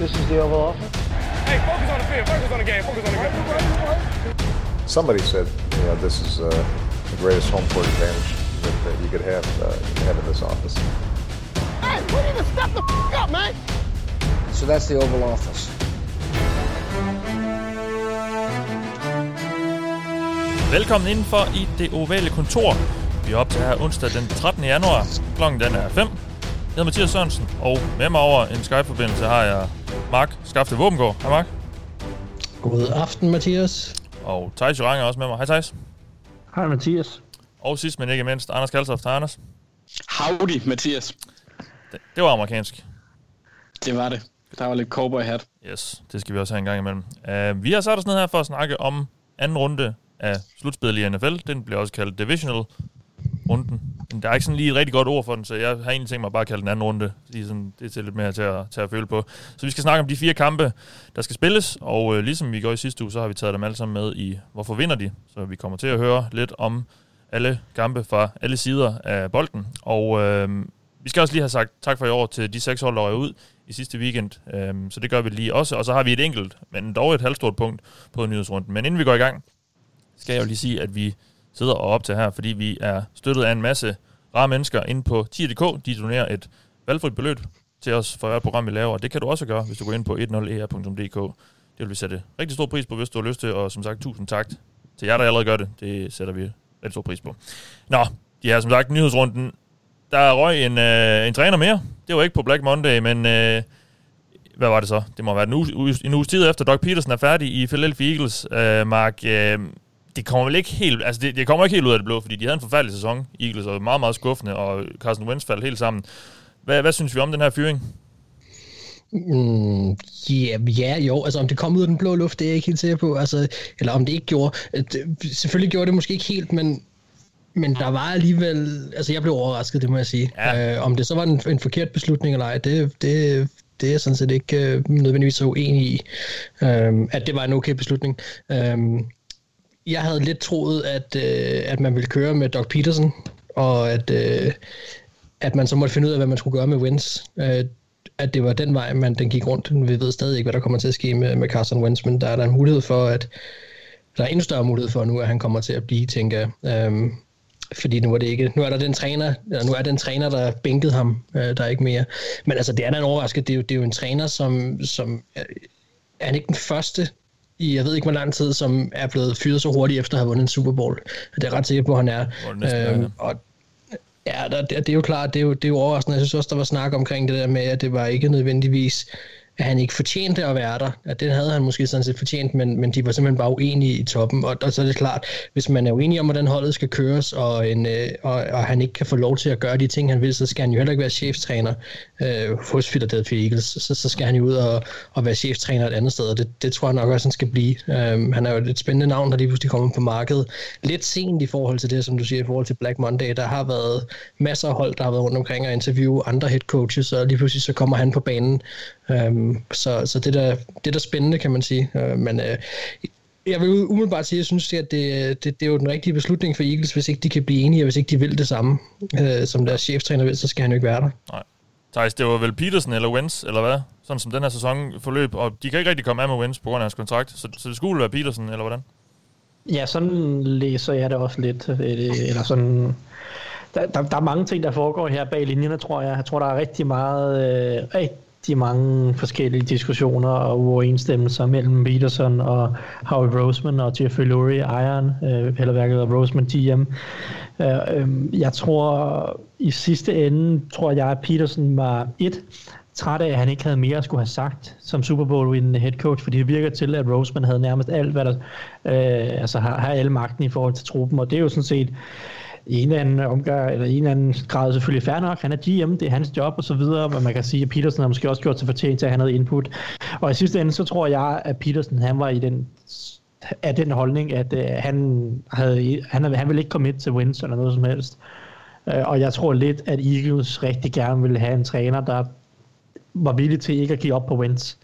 This is the Oval Office. Hey, focus on the field. Focus on the game. Focus on the game. Somebody said, you know, this is uh, the greatest home court advantage that, that you could have, uh, have in this office. Hey, we need to step the f- up, man. So that's the Oval Office. Velkommen indenfor i det ovale kontor. Vi er op til her onsdag den 13. januar. Klokken den er 5. Jeg hedder Mathias Sørensen, og med mig over en Skype-forbindelse har jeg Mark Skafte Våbengård. Hej Mark. God aften, Mathias. Og Thijs Joranger er også med mig. Hej Thijs. Hej Mathias. Og sidst men ikke mindst, Anders Kaltoft. Hej Anders. Howdy, Mathias. Det, det var amerikansk. Det var det. Der var lidt cowboy hat. Yes, det skal vi også have en gang imellem. Uh, vi har sat os ned her for at snakke om anden runde af slutspillet i NFL. Den bliver også kaldt Divisional runden. Men der er ikke sådan lige et rigtig godt ord for den, så jeg har egentlig tænkt mig bare at kalde den anden runde. Lige sådan, det er til lidt mere til at, til at føle på. Så vi skal snakke om de fire kampe, der skal spilles. Og øh, ligesom vi gjorde i sidste uge, så har vi taget dem alle sammen med i, hvorfor vinder de. Så vi kommer til at høre lidt om alle kampe fra alle sider af bolden. Og øh, vi skal også lige have sagt tak for i år til de seks hold, der er ud i sidste weekend. Øh, så det gør vi lige også. Og så har vi et enkelt, men dog et halvstort punkt på nyhedsrunden. Men inden vi går i gang, skal jeg jo lige sige, at vi sidder og op til her, fordi vi er støttet af en masse rare mennesker inde på 10.dk. De donerer et valgfrit beløb til os for hvert program, vi laver. Det kan du også gøre, hvis du går ind på 10er.dk. E det vil vi sætte rigtig stor pris på, hvis du har lyst til, og som sagt, tusind tak til jer, der allerede gør det. Det sætter vi rigtig stor pris på. Nå, de har som sagt nyhedsrunden. Der er røg en, øh, en træner mere. Det var ikke på Black Monday, men øh, hvad var det så? Det må være en, uge, en uges tid efter, Doug Peterson er færdig i Philadelphia Eagles. Øh, Mark, øh, det kommer vel ikke helt, altså det, det kommer ikke helt ud af det blå, fordi de havde en forfærdelig sæson, Eagles, og meget, meget skuffende, og Carson Wentz faldt helt sammen. Hvad, hvad synes vi om den her fyring? Mm, yeah, ja, jo, altså om det kom ud af den blå luft, det er jeg ikke helt sikker på, altså, eller om det ikke gjorde. Det, selvfølgelig gjorde det måske ikke helt, men, men der var alligevel, altså jeg blev overrasket, det må jeg sige. Ja. Øh, om det så var en, en forkert beslutning eller ej, det, det, det er jeg sådan set ikke øh, nødvendigvis så uenig i, øh, at det var en okay beslutning. Øh, jeg havde lidt troet, at, øh, at man ville køre med Doc Peterson, og at, øh, at man så måtte finde ud af, hvad man skulle gøre med Wentz. Øh, at det var den vej, man den gik rundt. Vi ved stadig ikke, hvad der kommer til at ske med, med Carson Wentz, men der er der en mulighed for, at der er endnu større mulighed for nu, at han kommer til at blive, tænker jeg. Øhm, fordi nu er det ikke, nu er der den træner, eller nu er den træner, der bænkede ham, øh, der er ikke mere. Men altså, det er da en overraskelse. Det er jo, det er jo en træner, som, som er, er han ikke den første i, jeg ved ikke hvor lang tid, som er blevet fyret så hurtigt efter at have vundet en Super Bowl. Det er ret sikker på, at han er. Øhm, og ja, der, det, det er jo klart, det er jo, det er jo overraskende. Jeg synes også, der var snak omkring det der med, at det var ikke nødvendigvis at han ikke fortjente at være der. At det havde han måske sådan set fortjent, men, men de var simpelthen bare uenige i toppen. Og, og så er det klart, hvis man er uenig om, hvordan holdet skal køres, og, en, øh, og, og han ikke kan få lov til at gøre de ting, han vil, så skal han jo heller ikke være cheftræner øh, hos Philadelphia Eagles. Så, så skal han jo ud og, og være cheftræner et andet sted, og det, det tror jeg nok også, han skal blive. Øh, han er jo et spændende navn, der lige pludselig kommer på markedet. Lidt sent i forhold til det, som du siger, i forhold til Black Monday. Der har været masser af hold, der har været rundt omkring og interviewe andre head coaches, og lige pludselig så kommer han på banen. Um, så så det, der, det der spændende, kan man sige. Uh, men uh, jeg vil umiddelbart sige, at jeg synes, at det, det, det er jo den rigtige beslutning for Eagles, hvis ikke de kan blive enige, og hvis ikke de vil det samme, uh, som deres cheftræner vil, så skal han jo ikke være der. Nej. Thijs, det var vel Peterson eller Wentz, eller hvad? Sådan som den her sæson forløb, og de kan ikke rigtig komme af med Wentz på grund af hans kontrakt, så, så det skulle være Peterson, eller hvordan? Ja, sådan læser jeg det også lidt, eller sådan... Der, der, der er mange ting, der foregår her bag linjerne, tror jeg. Jeg tror, der er rigtig meget, øh, rigtig mange forskellige diskussioner og uoverensstemmelser mellem Peterson og Howie Roseman og Jeffrey Lurie, ejeren, øh, eller værket Roseman GM. Øh, øh, jeg tror, i sidste ende, tror jeg, at Peterson var et, træt af, at han ikke havde mere at skulle have sagt som Super Bowl-vindende head coach, fordi det virker til, at Roseman havde nærmest alt, hvad der, øh, altså har, har alle magten i forhold til truppen, og det er jo sådan set i en eller anden omgang, eller i en eller anden grad selvfølgelig fair nok. Han er GM, det er hans job og så videre, men man kan sige, at Petersen har måske også gjort sig fortjent til at have havde input. Og i sidste ende, så tror jeg, at Petersen, han var i den af den holdning, at øh, han, havde, han, han ville ikke komme ind til wins eller noget som helst. Øh, og jeg tror lidt, at Eagles rigtig gerne ville have en træner, der var villig til ikke at give op på wins.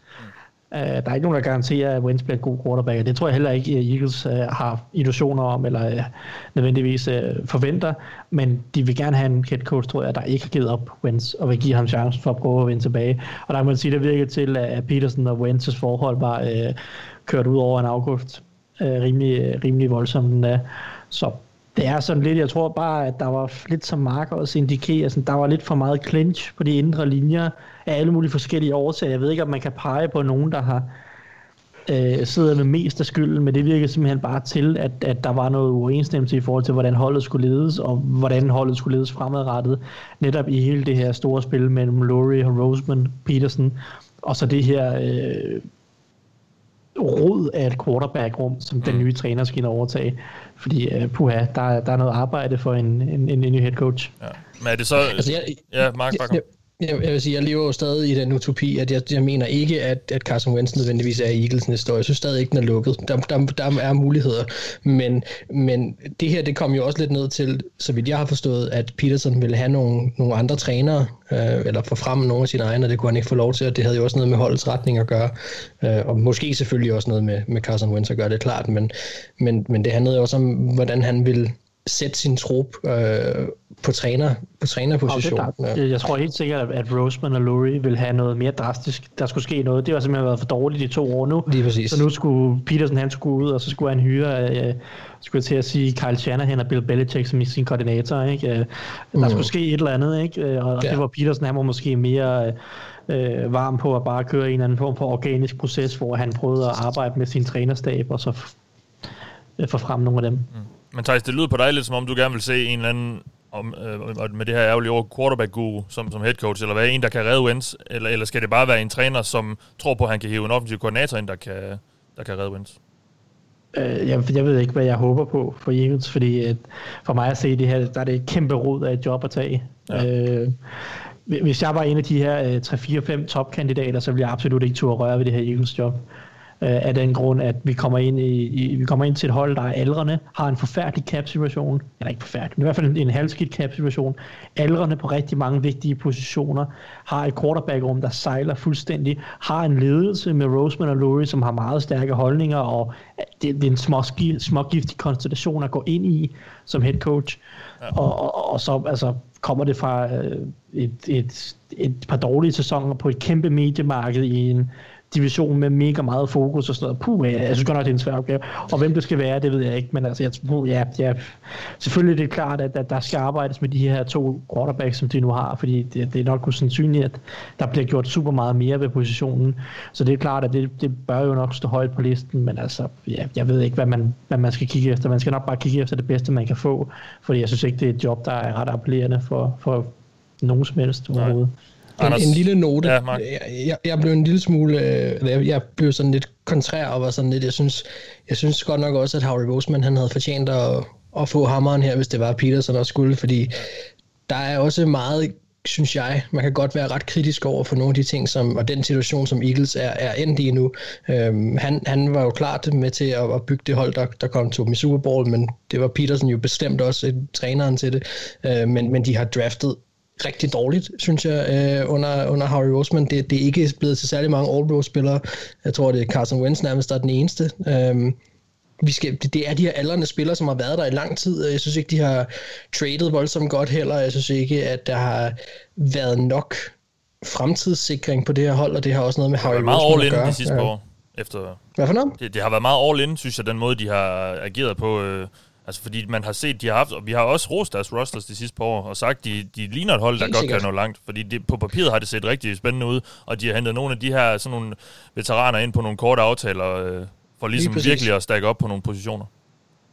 Uh, der er ikke nogen, der garanterer, at Wentz bliver en god quarterback, og det tror jeg heller ikke, at Eagles uh, har illusioner om, eller uh, nødvendigvis uh, forventer, men de vil gerne have en head coach, tror jeg, der ikke har givet op Wentz, og vil give ham chancen for at prøve at vende tilbage. Og der kan man sige, at det virker til, at Peterson og Wentz's forhold var uh, kørt ud over en afgift uh, rimelig, rimelig voldsomt. Uh, så det er sådan lidt, jeg tror bare, at der var lidt som Mark også indikerer, sådan, der var lidt for meget clinch på de indre linjer af alle mulige forskellige årsager. Jeg ved ikke, om man kan pege på nogen, der har øh, siddet med mest af skylden, men det virker simpelthen bare til, at, at der var noget uenstemmelse i forhold til, hvordan holdet skulle ledes, og hvordan holdet skulle ledes fremadrettet, netop i hele det her store spil mellem Laurie og Roseman, Peterson, og så det her øh, rod af et quarterback-rum, som den mm. nye træner skal ind overtage. Fordi, uh, puha, der, der er noget arbejde for en, en, en, en ny head coach. Ja. Men er det så... Altså, jeg, ja, Mark, jeg, jeg, jeg, jeg vil sige, jeg lever jo stadig i den utopi, at jeg, jeg mener ikke, at, at Carson Wentz nødvendigvis er Eagles næste år. Jeg synes stadig ikke, den er lukket. Der, der, der er muligheder. Men, men det her, det kom jo også lidt ned til, så vidt jeg har forstået, at Peterson ville have nogle, nogle andre trænere, øh, eller få frem nogle af sine egne, og det kunne han ikke få lov til, og det havde jo også noget med holdets retning at gøre. Øh, og måske selvfølgelig også noget med, med Carson Wentz at gøre, det klart. Men, men, men det handlede også om, hvordan han ville sætte sin trup øh, på træner på trænerpositionen. Ja. Jeg tror helt sikkert, at Roseman og Lurie vil have noget mere drastisk. Der skulle ske noget. Det har simpelthen været for dårligt de to år nu. Lige præcis. Så nu skulle Peterson han skulle ud, og så skulle han hyre, øh, skulle jeg til at sige, Kyle Shanahan og Bill Belichick som sin koordinator. Ikke? Øh, der mm. skulle ske et eller andet, ikke? Øh, og ja. det var Peterson, han var måske mere... Øh, varm på at bare køre en eller anden form for organisk proces, hvor han prøvede at arbejde med sin trænerstab, og så få frem nogle af dem. Mm. Men Thijs, det lyder på dig lidt, som om du gerne vil se en eller anden om, øh, med det her ærgerlige ord, quarterback guru som, som head coach, eller hvad en, der kan redde Wentz, eller, eller skal det bare være en træner, som tror på, at han kan hive en offensiv koordinator ind, der kan, der kan redde Wentz? Øh, jeg, jeg ved ikke, hvad jeg håber på for Eagles, fordi at for mig at se det her, der er det et kæmpe rod af et job at tage. Ja. Øh, hvis jeg var en af de her 3-4-5 topkandidater, så ville jeg absolut ikke turde røre ved det her Eagles job øh, af den grund, at vi kommer ind i, i, vi kommer ind til et hold, der er aldrende, har en forfærdelig cap-situation, eller ikke forfærdelig, men i hvert fald en, en halvskidt cap-situation, aldrende på rigtig mange vigtige positioner, har et quarterback-rum, der sejler fuldstændig, har en ledelse med Roseman og Lurie, som har meget stærke holdninger, og det, det er en små, smågiftig konstellation at gå ind i som head coach. Ja. Og, og, og så altså, kommer det fra øh, et, et, et par dårlige sæsoner på et kæmpe mediemarked i en division med mega meget fokus og sådan noget. Puh, jeg, jeg synes godt nok, det er en svær opgave. Og hvem det skal være, det ved jeg ikke, men altså, jeg, puh, ja, ja, selvfølgelig er det klart, at, at der skal arbejdes med de her to quarterbacks, som de nu har, fordi det, det er nok sandsynligt, at der bliver gjort super meget mere ved positionen. Så det er klart, at det, det bør jo nok stå højt på listen, men altså, ja, jeg ved ikke, hvad man, hvad man skal kigge efter. Man skal nok bare kigge efter det bedste, man kan få, fordi jeg synes ikke, det er et job, der er ret appellerende for, for nogen som helst overhovedet. Nej. En, en lille note. Ja, jeg, jeg, jeg blev en lille smule, øh, jeg, jeg blev sådan lidt kontrær og var sådan lidt, jeg synes, jeg synes godt nok også, at Harry Roseman, han havde fortjent at, at få hammeren her, hvis det var Peterson også skulle, fordi der er også meget synes jeg, man kan godt være ret kritisk over for nogle af de ting, som, og den situation, som Eagles er, er endt i nu. Øhm, han, han var jo klart med til at, at bygge det hold, der, der kom til dem i Super Bowl, men det var Peterson jo bestemt også træneren til det. Øh, men, men de har draftet rigtig dårligt, synes jeg, øh, under, under Harry Roseman. Det, det er ikke blevet til særlig mange All-Pro-spillere. Jeg tror, det er Carson Wentz nærmest, der er den eneste. Øh, vi skal, det, det er de her aldrende spillere, som har været der i lang tid. Jeg synes ikke, de har traded voldsomt godt heller. Jeg synes ikke, at der har været nok fremtidssikring på det her hold, og det har også noget med Harry Roseman at gøre. Det har været meget all-in de sidste ja. år. Efter, Hvad for noget? Det, det har været meget all-in, synes jeg, den måde, de har ageret på. Øh Altså fordi man har set, de har haft, og vi har også rost deres rosters de sidste par år, og sagt, de, de ligner et hold, der Helt godt sikkert. kan nå langt. Fordi det, på papiret har det set rigtig spændende ud, og de har hentet nogle af de her sådan nogle veteraner ind på nogle korte aftaler, øh, for ligesom virkelig at stakke op på nogle positioner.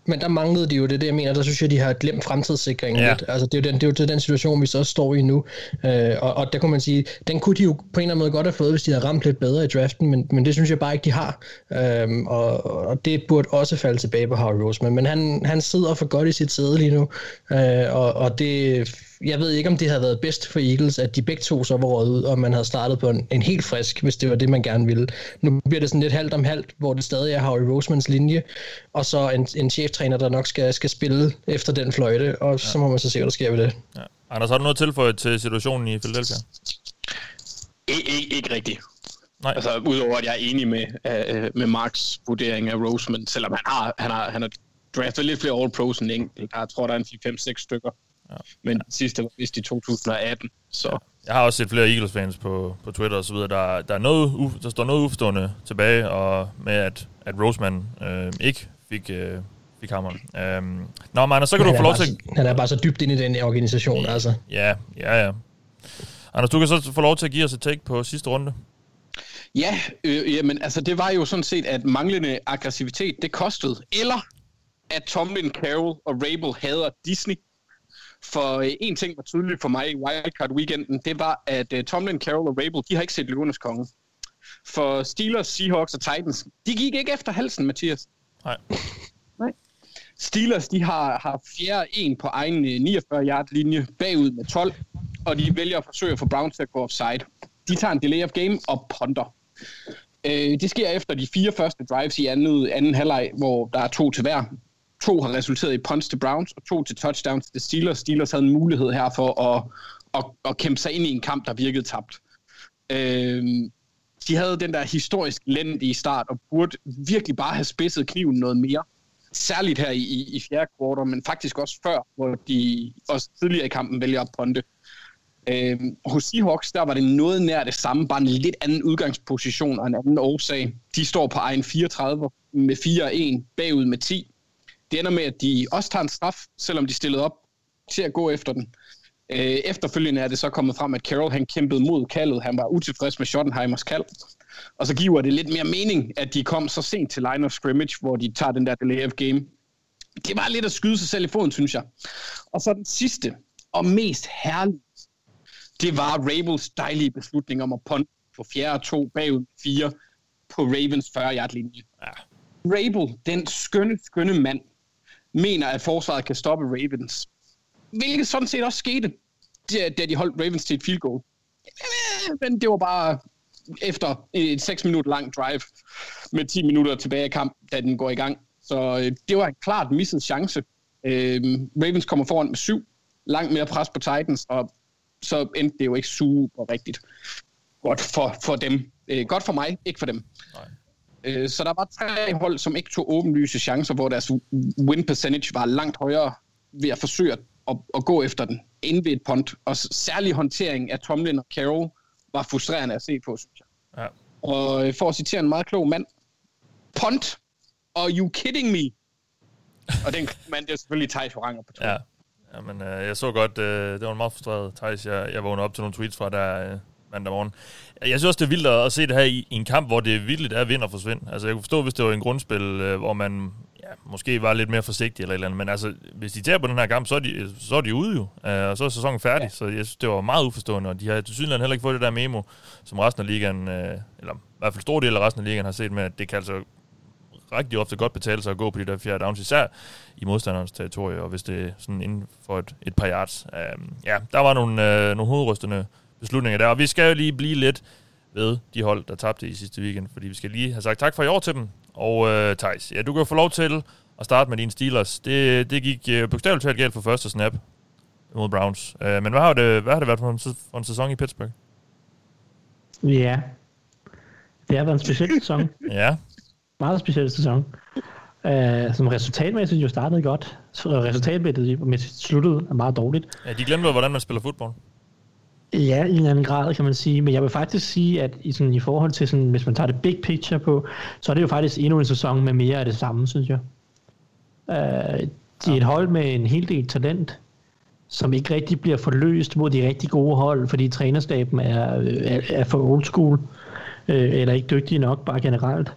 Men der manglede de jo, det det, jeg mener. Der synes jeg, de har glemt fremtidssikringen ja. lidt. Altså, det er, jo den, det er jo den situation, vi så står i nu. Øh, og, og der kunne man sige, den kunne de jo på en eller anden måde godt have fået, hvis de havde ramt lidt bedre i draften, men, men det synes jeg bare ikke, de har. Øh, og, og det burde også falde tilbage på Harry Roseman. Men han, han sidder for godt i sit sæde lige nu, øh, og, og det jeg ved ikke, om det havde været bedst for Eagles, at de begge to så var råd ud, og man havde startet på en, en helt frisk, hvis det var det, man gerne ville. Nu bliver det sådan lidt halvt om halvt, hvor det stadig er Harry Rosemans linje, og så en, en cheftræner, der nok skal, skal spille efter den fløjte, og ja. så må man så se, hvad der sker ved det. Ja. Anders, har du noget tilføjet til situationen i Philadelphia? I, I, ikke rigtigt. Nej. Altså, udover at jeg er enig med, uh, med Marks vurdering af Roseman, selvom han har, han har, han har draftet lidt flere All-Pros end enkelt. Jeg tror, der er en 5-6 stykker. Ja. Men den sidste var vist i 2018, så... Jeg har også set flere Eagles-fans på, på Twitter og så videre. Der, der, er noget, der står noget uforstående tilbage, og med at, at Roseman øh, ikke fik, øh, fik hammeren. Øhm, nå, Magnus, så kan han du få er lov bare, til... Han er bare så dybt inde i den organisation, altså. Ja, ja, ja. Anders, du kan så få lov til at give os et take på sidste runde. Ja, øh, jamen, altså det var jo sådan set, at manglende aggressivitet, det kostede. Eller at Tomlin, Carroll og Rabel hader Disney. For øh, en ting var tydeligt for mig i Wildcard Weekenden, det var, at øh, Tomlin, Carroll og Rabel, de har ikke set Løvernes Konge. For Steelers, Seahawks og Titans, de gik ikke efter halsen, Mathias. Nej. Nej. Steelers, de har, har fjerde en på egen 49-yard linje bagud med 12, og de vælger at forsøge at få Browns til at gå offside. De tager en delay of game og punter. Øh, det sker efter de fire første drives i anden, anden halvleg, hvor der er to til hver. To har resulteret i punts til Browns, og to til touchdowns til Steelers. Steelers havde en mulighed her for at, at, at kæmpe sig ind i en kamp, der virkede tabt. Øh, de havde den der historisk lændige start, og burde virkelig bare have spidset kniven noget mere. Særligt her i, i, i fjerde kvartal, men faktisk også før, hvor de også tidligere i kampen vælger at ponte. Øh, hos Seahawks, der var det noget nær det samme, bare en lidt anden udgangsposition og en anden årsag. De står på egen 34 med 4-1, bagud med 10. Det ender med, at de også tager en straf, selvom de stillede op til at gå efter den. Øh, efterfølgende er det så kommet frem, at Carroll han kæmpede mod kaldet. Han var utilfreds med Schottenheimers kald. Og så giver det lidt mere mening, at de kom så sent til line of scrimmage, hvor de tager den der delay of game. Det var lidt at skyde sig selv i foden, synes jeg. Og så den sidste og mest herlige det var Rabels dejlige beslutning om at punt på fjerde og to bagud fire på Ravens 40-yard linje. Ja. Rabel, den skønne, skønne mand, mener, at forsvaret kan stoppe Ravens. Hvilket sådan set også skete, da de holdt Ravens til et field goal. Eh, men det var bare efter et 6 minutter lang drive med 10 minutter tilbage i kamp, da den går i gang. Så eh, det var en klart misset chance. Øh, Ravens kommer foran med syv. Langt mere pres på Titans, og så endte det jo ikke super rigtigt godt for, for dem. Øh, godt for mig, ikke for dem. Nej. Øh, så der var tre hold, som ikke tog åbenlyse chancer, hvor deres win percentage var langt højere ved at forsøge at, at, at gå efter den, end ved et punt. Og særlig håndtering af Tomlin og Carroll var frustrerende at se på, synes jeg. Ja. Og øh, for at citere en meget klog mand, punt, are you kidding me? og den mand, det er selvfølgelig Thijs Horanger på Twitter. Ja. Jamen, øh, jeg så godt, øh, det var en meget frustreret Thijs. Jeg, jeg vågnede op til nogle tweets fra der øh, mandag morgen. Jeg synes også, det er vildt at, se det her i, i en kamp, hvor det vildt er at vinde og forsvinde. Altså, jeg kunne forstå, hvis det var en grundspil, øh, hvor man ja, måske var lidt mere forsigtig eller et eller andet. Men altså, hvis de tager på den her kamp, så er de, så er de ude jo. Øh, og så er sæsonen færdig. Ja. Så jeg synes, det var meget uforstående. Og de har til synligheden heller ikke fået det der memo, som resten af ligaen, øh, eller i hvert fald stor del af resten af ligaen har set med, at det kan altså rigtig ofte godt betale sig at gå på de der fjerde downs, især i modstanderens territorie, og hvis det er sådan inden for et, et par yards. Um, ja, der var nogle, uh, nogle hovedrystende beslutninger der, og vi skal jo lige blive lidt ved de hold, der tabte i sidste weekend, fordi vi skal lige have sagt tak for i år til dem. Og uh, Thijs, ja, du kan få lov til at starte med dine Steelers. Det, det gik uh, bogstaveligt talt galt for første snap mod Browns. Uh, men hvad har, det, hvad har det været for en, for en sæson i Pittsburgh? Ja, det har været en speciel sæson. ja meget speciel sæson. Uh, som resultatmæssigt jo startede godt. Så resultatmæssigt sluttede meget dårligt. Ja, de glemte hvordan man spiller fodbold. Ja, i en anden grad kan man sige. Men jeg vil faktisk sige, at i, sådan, i forhold til, sådan, hvis man tager det big picture på, så er det jo faktisk endnu en sæson med mere af det samme, synes jeg. Uh, de er et hold med en hel del talent, som ikke rigtig bliver forløst mod de rigtig gode hold, fordi trænerstaben er, er, er for old school, uh, eller ikke dygtige nok, bare generelt.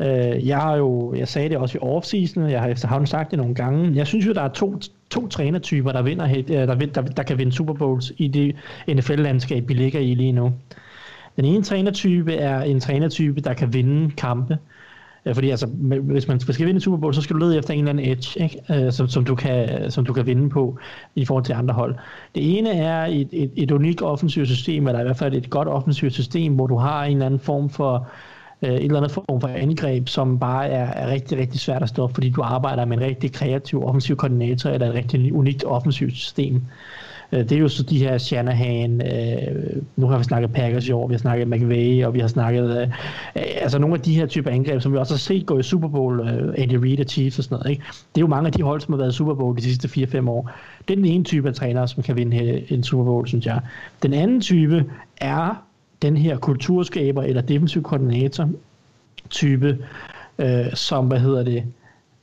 Øh, jeg har jo, jeg sagde det også i offseason, jeg har efterhånden sagt det nogle gange. Jeg synes jo, der er to, to trænertyper, der, vinder, der, der, der kan vinde Super Bowls i det NFL-landskab, vi ligger i lige nu. Den ene trænertype er en trænertype, der kan vinde kampe. Øh, fordi altså, hvis man skal vinde Super Bowl, så skal du lede efter en eller anden edge, ikke? Øh, som, som, du kan, som du kan vinde på i forhold til andre hold. Det ene er et, et, et unikt offensivt system, eller i hvert fald et godt offensivt system, hvor du har en eller anden form for øh, et eller andet form for angreb, som bare er, er rigtig, rigtig svært at stoppe, fordi du arbejder med en rigtig kreativ offensiv koordinator eller et rigtig unikt offensivt system. Øh, det er jo så de her Shanahan, øh, nu har vi snakket Packers i år, vi har snakket McVay, og vi har snakket, øh, altså nogle af de her typer angreb, som vi også har set gå i Super Bowl, øh, Andy Reid og Chiefs og sådan noget, ikke? Det er jo mange af de hold, som har været i Super Bowl de sidste 4-5 år. Det er den ene type af trænere, som kan vinde øh, en Super Bowl, synes jeg. Den anden type er den her kulturskaber eller defensiv koordinator type, øh, som, hvad hedder det,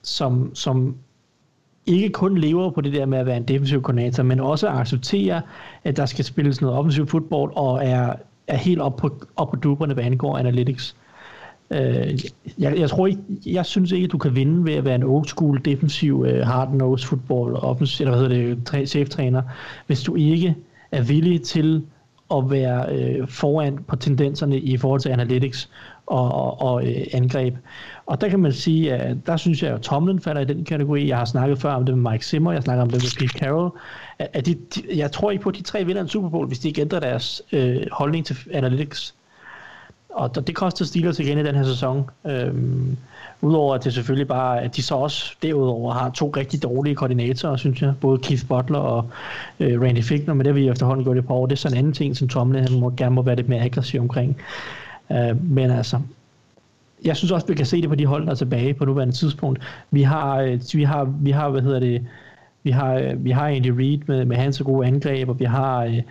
som, som ikke kun lever på det der med at være en defensiv koordinator, men også accepterer, at der skal spilles noget offensiv fodbold, og er, er helt op på, op på duberne, hvad angår analytics. Øh, jeg, jeg tror ikke, jeg synes ikke, at du kan vinde ved at være en old school defensiv øh, hard nose football offensiv, eller hvad hedder det, safe træner, hvis du ikke er villig til at være øh, foran på tendenserne i forhold til analytics og, og, og øh, angreb. Og der kan man sige, at der synes jeg, at Tomlin falder i den kategori. Jeg har snakket før om det med Mike Zimmer, jeg snakker om det med Pete Carroll. At de, de, jeg tror ikke på, at de tre vinder en Super Bowl, hvis de ikke ændrer deres øh, holdning til analytics. Og det koster Steelers igen i den her sæson. Øhm, Udover at det selvfølgelig bare, at de så også derudover har to rigtig dårlige koordinatorer, synes jeg. Både Keith Butler og øh, Randy Fickner, men det har vi efterhånden gjort et par år. Det er sådan en anden ting, som Tomlin han må, gerne må være lidt mere aggressiv omkring. Øh, men altså, jeg synes også, vi kan se det på de hold, der er tilbage på nuværende tidspunkt. Vi har, øh, vi har, vi har hvad hedder det, vi har, øh, vi har Andy Reid med, med hans gode angreb, og vi har øh,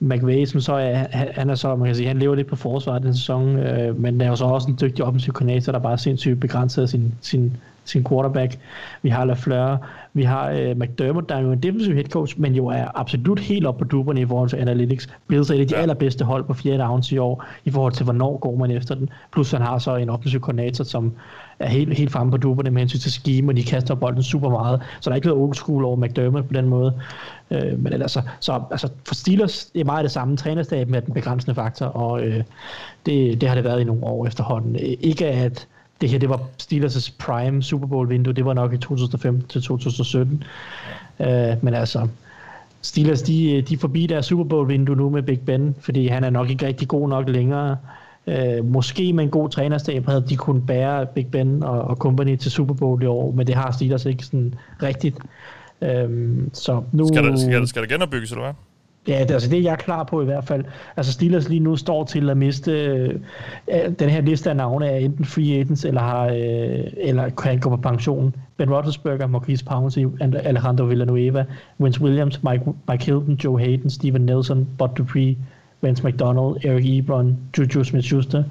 McVay, som så er, han er så, man kan sige, han lever lidt på forsvaret den sæson, øh, men er jo så også en dygtig offensiv koordinator, der bare sindssygt begrænset sin, sin, sin quarterback. Vi har LaFleur, vi har øh, McDermott, der er jo en defensiv head coach, men jo er absolut helt op på duberne i forhold til analytics. Bills er et af de ja. allerbedste hold på fjerde downs i år, i forhold til, hvornår går man efter den. Plus han har så en offensiv koordinator, som er helt, helt fremme på duberne med hensyn til scheme, og de kaster bolden super meget. Så der er ikke noget old school over McDermott på den måde. Øh, men ellers, så, så altså, for Steelers det er meget det samme. Trænerstaben er den begrænsende faktor, og øh, det, det har det været i nogle år efterhånden. Øh, ikke at det her det var Steelers' prime Super Bowl vindue, det var nok i 2005 til 2017. Øh, men altså, Steelers de, de er forbi deres Super Bowl vindue nu med Big Ben, fordi han er nok ikke rigtig god nok længere. Øh, måske med en god trænerstab havde de kunnet bære Big Ben og, og company til Super Bowl i år, men det har Steelers ikke sådan rigtigt. Øhm, så nu, skal, der, skal, der, skal der genopbygges, eller hvad? Ja, det, altså det er jeg klar på i hvert fald. Altså Steelers lige nu står til at miste øh, den her liste af navne er enten free agents eller, har, øh, eller kan gå på pension. Ben Roethlisberger, Marquise Pouncey, Alejandro Villanueva, Vince Williams, Mike, Mike Hilton, Joe Hayden, Steven Nelson, Bud Dupree, Vince McDonald, Eric Ebron, Juju Smith-Schuster,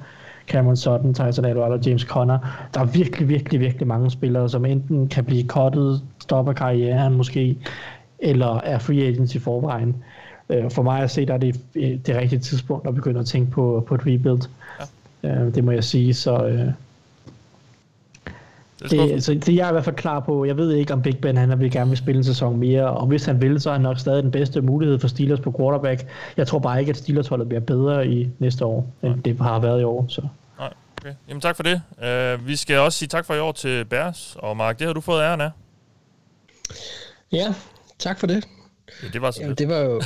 Cameron Sutton, Tyson og James Conner. Der er virkelig, virkelig, virkelig mange spillere, som enten kan blive cuttet, stopper karrieren måske, eller er free agents i forvejen. Øh, for mig at se, der er det det rigtige tidspunkt at begynde at tænke på, på et rebuild. Ja. Øh, det må jeg sige, så... Det, så det jeg er i hvert fald klar på. Jeg ved ikke, om Big Ben han vil gerne vil spille en sæson mere, og hvis han vil, så er han nok stadig den bedste mulighed for Steelers på quarterback. Jeg tror bare ikke, at Steelers holdet bliver bedre i næste år, end Nej. det har været i år. Så. Nej, okay. Jamen tak for det. Uh, vi skal også sige tak for i år til Bærs, og Mark, det har du fået æren af. Ja, tak for det. Ja, det var så Jamen, det var jo,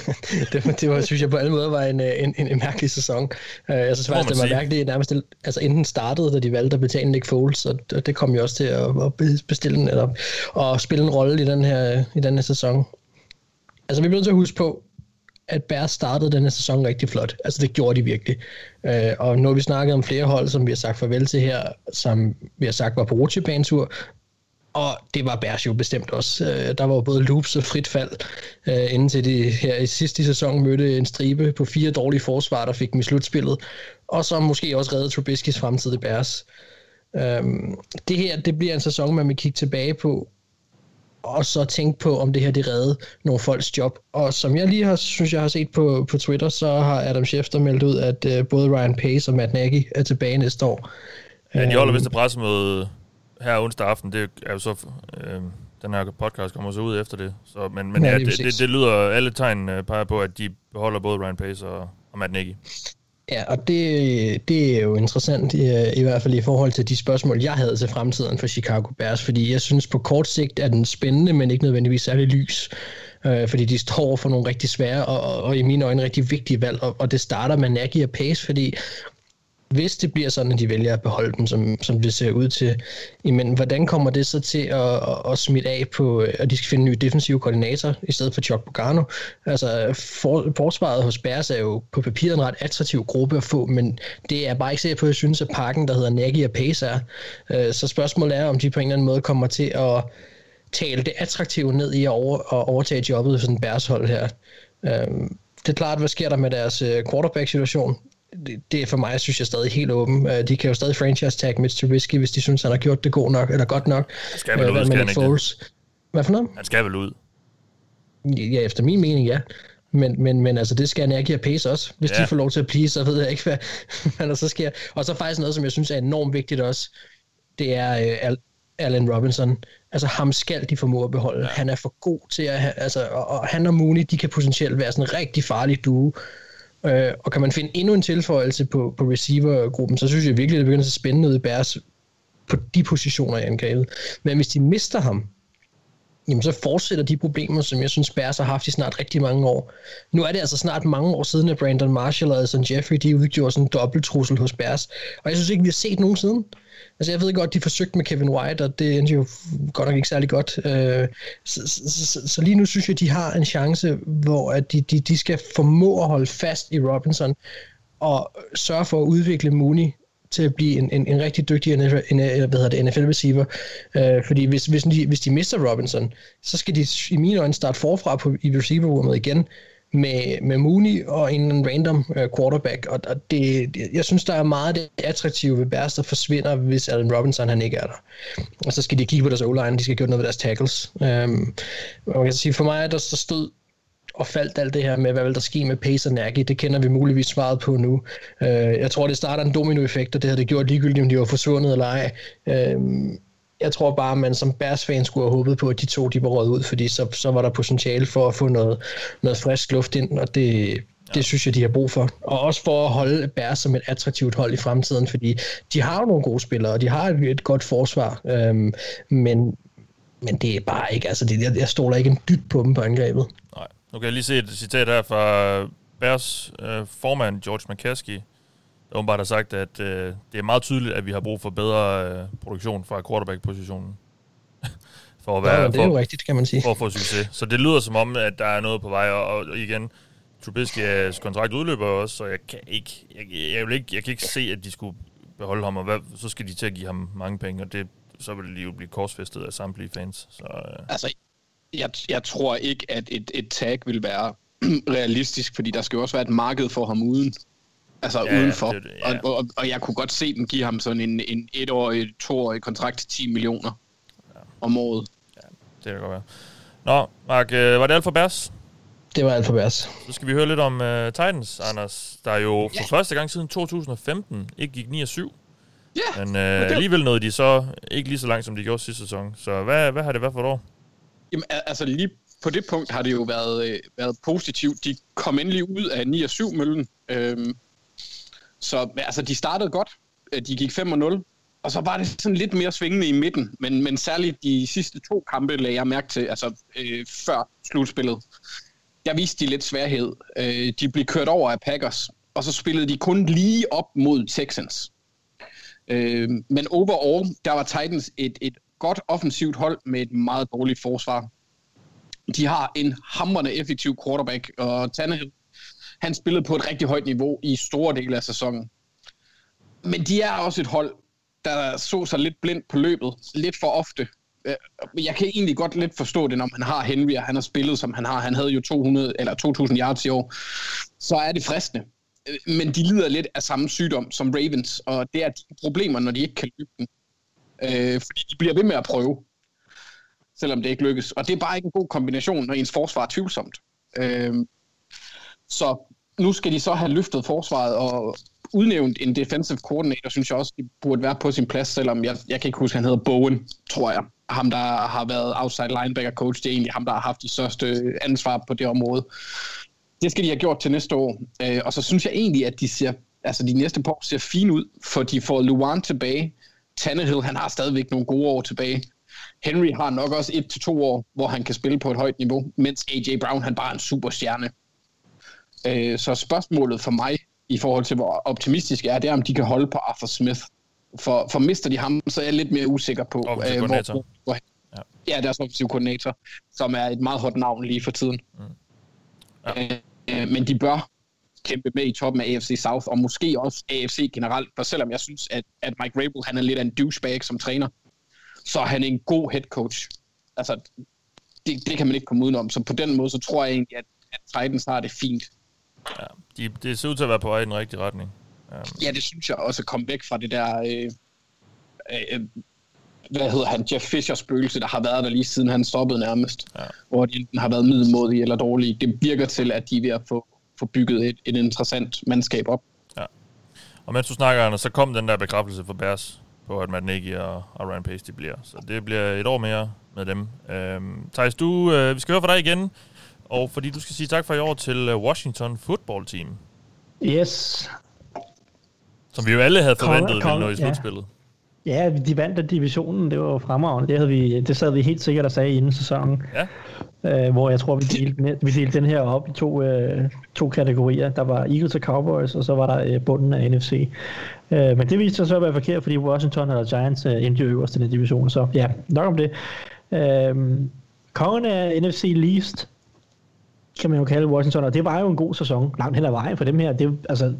det, var, det var, synes jeg på alle måder var en, en, en, en mærkelig sæson. Uh, jeg synes faktisk, det var mærkeligt, nærmest, altså inden startede, da de valgte at betale Nick Foles, og det, kom jo også til at, at bestille den, eller at spille en rolle i den her, i den her sæson. Altså vi bliver nødt til at huske på, at Bears startede den her sæson rigtig flot. Altså det gjorde de virkelig. Uh, og nu har vi snakket om flere hold, som vi har sagt farvel til her, som vi har sagt var på rutsjebanetur, og det var Bærs jo bestemt også. Øh, der var jo både loops og frit fald, øh, inden til de her i sidste sæson mødte en stribe på fire dårlige forsvar, der fik dem i slutspillet, og som måske også reddede Trubiskis fremtid i Bærs. Øhm, det her, det bliver en sæson, man vil kigge tilbage på, og så tænke på, om det her det redde nogle folks job. Og som jeg lige har, synes jeg har set på, på Twitter, så har Adam Schefter meldt ud, at uh, både Ryan Pace og Matt Nagy er tilbage næste år. Ja, de holder vist et pressemøde her onsdag aften, det er jo så... Øh, den her podcast kommer så ud efter det. Så, men men ja, ja, det, det, det, lyder, alle tegn øh, peger på, at de beholder både Ryan Pace og, og Matt Nagy. Ja, og det, det er jo interessant, i, i hvert fald i forhold til de spørgsmål, jeg havde til fremtiden for Chicago Bears, fordi jeg synes på kort sigt er den spændende, men ikke nødvendigvis særlig lys, øh, fordi de står for nogle rigtig svære og, og, og i mine øjne rigtig vigtige valg, og, og det starter med Nagy og Pace, fordi hvis det bliver sådan, at de vælger at beholde dem, som, som det ser ud til, jamen, hvordan kommer det så til at, at, at smitte af på, øh, at de skal finde en ny defensiv koordinator, i stedet for Chuck Bogano? Altså, for, forsvaret hos Bears er jo på papiret en ret attraktiv gruppe at få, men det er bare ikke sikkert på, at jeg synes, at pakken, der hedder Nagy og Pace er. Øh, så spørgsmålet er, om de på en eller anden måde kommer til at tale det attraktive ned i at, over, at overtage jobbet for sådan en Bears hold her. Øh, det er klart, hvad sker der med deres quarterback-situation? Det, det er for mig, synes jeg, stadig helt åben. Uh, de kan jo stadig franchise tag Mitch Trubisky, hvis de synes, han har gjort det god nok, eller godt nok. Han skal vel ud, uh, skal han ikke Foles. Hvad for noget? Han skal vel ud. Ja, efter min mening, ja. Men, men, men altså, det skal og Pace også. Hvis ja. de får lov til at blive, så ved jeg ikke, hvad, hvad der så sker. Og så faktisk noget, som jeg synes er enormt vigtigt også, det er uh, Allen Robinson. Altså ham skal de formå at beholde. Ja. Han er for god til at altså, og, og han og Mooney, de kan potentielt være sådan en rigtig farlig duo. Øh, og kan man finde endnu en tilføjelse på, på receivergruppen, så synes jeg virkelig, det begynder at se spændende ud i Bears på de positioner i angrebet. Men hvis de mister ham, jamen så fortsætter de problemer, som jeg synes Bears har haft i snart rigtig mange år. Nu er det altså snart mange år siden, at Brandon Marshall og Alson Jeffrey, de udgjorde sådan en dobbelttrussel hos Bears. Og jeg synes ikke, vi har set nogen siden. Altså jeg ved godt, de forsøgte med Kevin White, og det endte jo godt nok ikke særlig godt. Øh, så, så, så, så lige nu synes jeg, de har en chance, hvor at de, de, de skal formå at holde fast i Robinson, og sørge for at udvikle Mooney til at blive en, en, en rigtig dygtig NFL, en, hvad det, NFL-receiver. Øh, fordi hvis, hvis, de, hvis de mister Robinson, så skal de i mine øjne starte forfra på, i receiver-rummet igen med, med Mooney og en random uh, quarterback. Og, og det, jeg synes, der er meget det attraktive ved Bears, der forsvinder, hvis Allen Robinson han ikke er der. Og så skal de kigge på deres o-line, de skal gøre noget ved deres tackles. Um, man kan sige, for mig er der så stod og faldt alt det her med, hvad vil der ske med Pace og Nagy, det kender vi muligvis svaret på nu. Uh, jeg tror, det starter en dominoeffekt, og det har det gjort ligegyldigt, om de var forsvundet eller ej. Uh, jeg tror bare, at man som Bears-fan skulle have håbet på, at de to de var røget ud, fordi så, så var der potentiale for at få noget, noget frisk luft ind, og det, ja. det synes jeg, de har brug for. Og også for at holde Bears som et attraktivt hold i fremtiden, fordi de har jo nogle gode spillere, og de har et, et godt forsvar, øhm, men, men det er bare ikke, altså det, jeg, jeg stoler ikke en dyt på dem på angrebet. Nej, nu kan jeg lige se et citat her fra Bears øh, formand George McCaskey, åbenbart har sagt, at øh, det er meget tydeligt, at vi har brug for bedre øh, produktion fra quarterback-positionen. for at være, ja, det er jo for, rigtigt, kan man sige. For at få succes. Så det lyder som om, at der er noget på vej, og, og igen, Trubisky's kontrakt udløber også, så jeg kan ikke, jeg, jeg, vil ikke, jeg kan ikke se, at de skulle beholde ham, og hvad, så skal de til at give ham mange penge, og det, så vil det jo blive korsfæstet af samtlige fans. Så, øh. Altså, jeg, jeg tror ikke, at et, et tag vil være realistisk, fordi der skal jo også være et marked for ham uden. Altså ja, udenfor. Det, ja. og, og, og jeg kunne godt se dem give ham sådan en, en etårig, toårig kontrakt til 10 millioner ja. om året. Ja, det kan godt være. Nå, Mark, øh, var det alt for Bærs? Det var alt for Bærs. Så skal vi høre lidt om uh, Titans, Anders, der jo for ja. første gang siden 2015 ikke gik 9 7. Ja, Men uh, alligevel nåede de så ikke lige så langt, som de gjorde sidste sæson. Så hvad, hvad har det været for et år? Jamen, altså lige på det punkt har det jo været, øh, været positivt. De kom endelig ud af 9 og 7 møllen. Øhm, så altså, de startede godt. Øh, de gik 5-0, og så var det sådan lidt mere svingende i midten, men, men særligt de sidste to kampe lagde jeg mærke til, altså øh, før slutspillet. Der viste de lidt sværhed. Øh, de blev kørt over af Packers, og så spillede de kun lige op mod Texans. Øh, men overall, der var Titans et, et godt offensivt hold med et meget dårligt forsvar. De har en hamrende effektiv quarterback, og Tannehill han spillede på et rigtig højt niveau i store dele af sæsonen. Men de er også et hold, der så sig lidt blindt på løbet, lidt for ofte. Øh, jeg kan egentlig godt lidt forstå det, når man har Henry, og han har spillet, som han har. Han havde jo 200 eller 2000 yards i år. Så er det fristende. Øh, men de lider lidt af samme sygdom som Ravens, og det er de problemer, når de ikke kan løbe den. Øh, fordi de bliver ved med at prøve, selvom det ikke lykkes. Og det er bare ikke en god kombination, når ens forsvar er tvivlsomt. Øh, så nu skal de så have løftet forsvaret og udnævnt en defensive coordinator, synes jeg også, de burde være på sin plads, selvom jeg, jeg kan ikke huske, han hedder Bowen, tror jeg. Ham, der har været outside linebacker coach, det er egentlig ham, der har haft de største ansvar på det område. Det skal de have gjort til næste år. Øh, og så synes jeg egentlig, at de ser, altså de næste par år ser fine ud, for de får Luan tilbage. Tannehill, han har stadigvæk nogle gode år tilbage. Henry har nok også et til to år, hvor han kan spille på et højt niveau, mens AJ Brown, han bare er en superstjerne. Øh, så spørgsmålet for mig i forhold til, hvor optimistisk jeg er, det er, om de kan holde på Arthur Smith. For, for mister de ham, så er jeg lidt mere usikker på, øh, hvor, hvor, hvor, Ja. ja. ja, deres offensiv koordinator, som er et meget hot navn lige for tiden. Mm. Ja. Øh, men de bør kæmpe med i toppen af AFC South, og måske også AFC generelt, for selvom jeg synes, at, at Mike Rabel, han er lidt af en douchebag som træner, så er han en god head coach. Altså, det, det kan man ikke komme udenom. Så på den måde, så tror jeg egentlig, at, at Titans har det fint. Ja, de, det ser ud til at være på vej i den rigtige retning. Um, Ja, det synes jeg også at komme væk fra det der... Øh, øh, hvad hedder han? Jeff Fisher spøgelse, der har været der lige siden han stoppede nærmest. Ja. Hvor de enten har været middelmodige eller dårlige. Det virker til, at de er ved at få, få bygget et, et interessant mandskab op. og mens du snakker, Anders, så kom den der bekræftelse for Bears på, at Matt Nagy og, og Ryan Pace de bliver. Så det bliver et år mere med dem. Um, Thijs, du, uh, vi skal høre fra dig igen, og fordi du skal sige tak for i år til uh, Washington Football Team, Yes. som vi jo alle havde forventet ville nå i ja. slutspillet. Ja, de vandt af divisionen. Det var fremragende. Det, havde vi, det sad vi helt sikkert og sagde inden sæsonen. Ja. Øh, hvor jeg tror, vi delte, vi delte den her op i to, øh, to kategorier. Der var Eagles og Cowboys, og så var der øh, bunden af NFC. Øh, men det viste sig så at være forkert, fordi Washington og Giants øh, endte øverst i den division. Så ja, nok om det. Øh, kongen af NFC Least, kan man jo kalde Washington, og det var jo en god sæson langt hen ad vejen for dem her. Det, altså,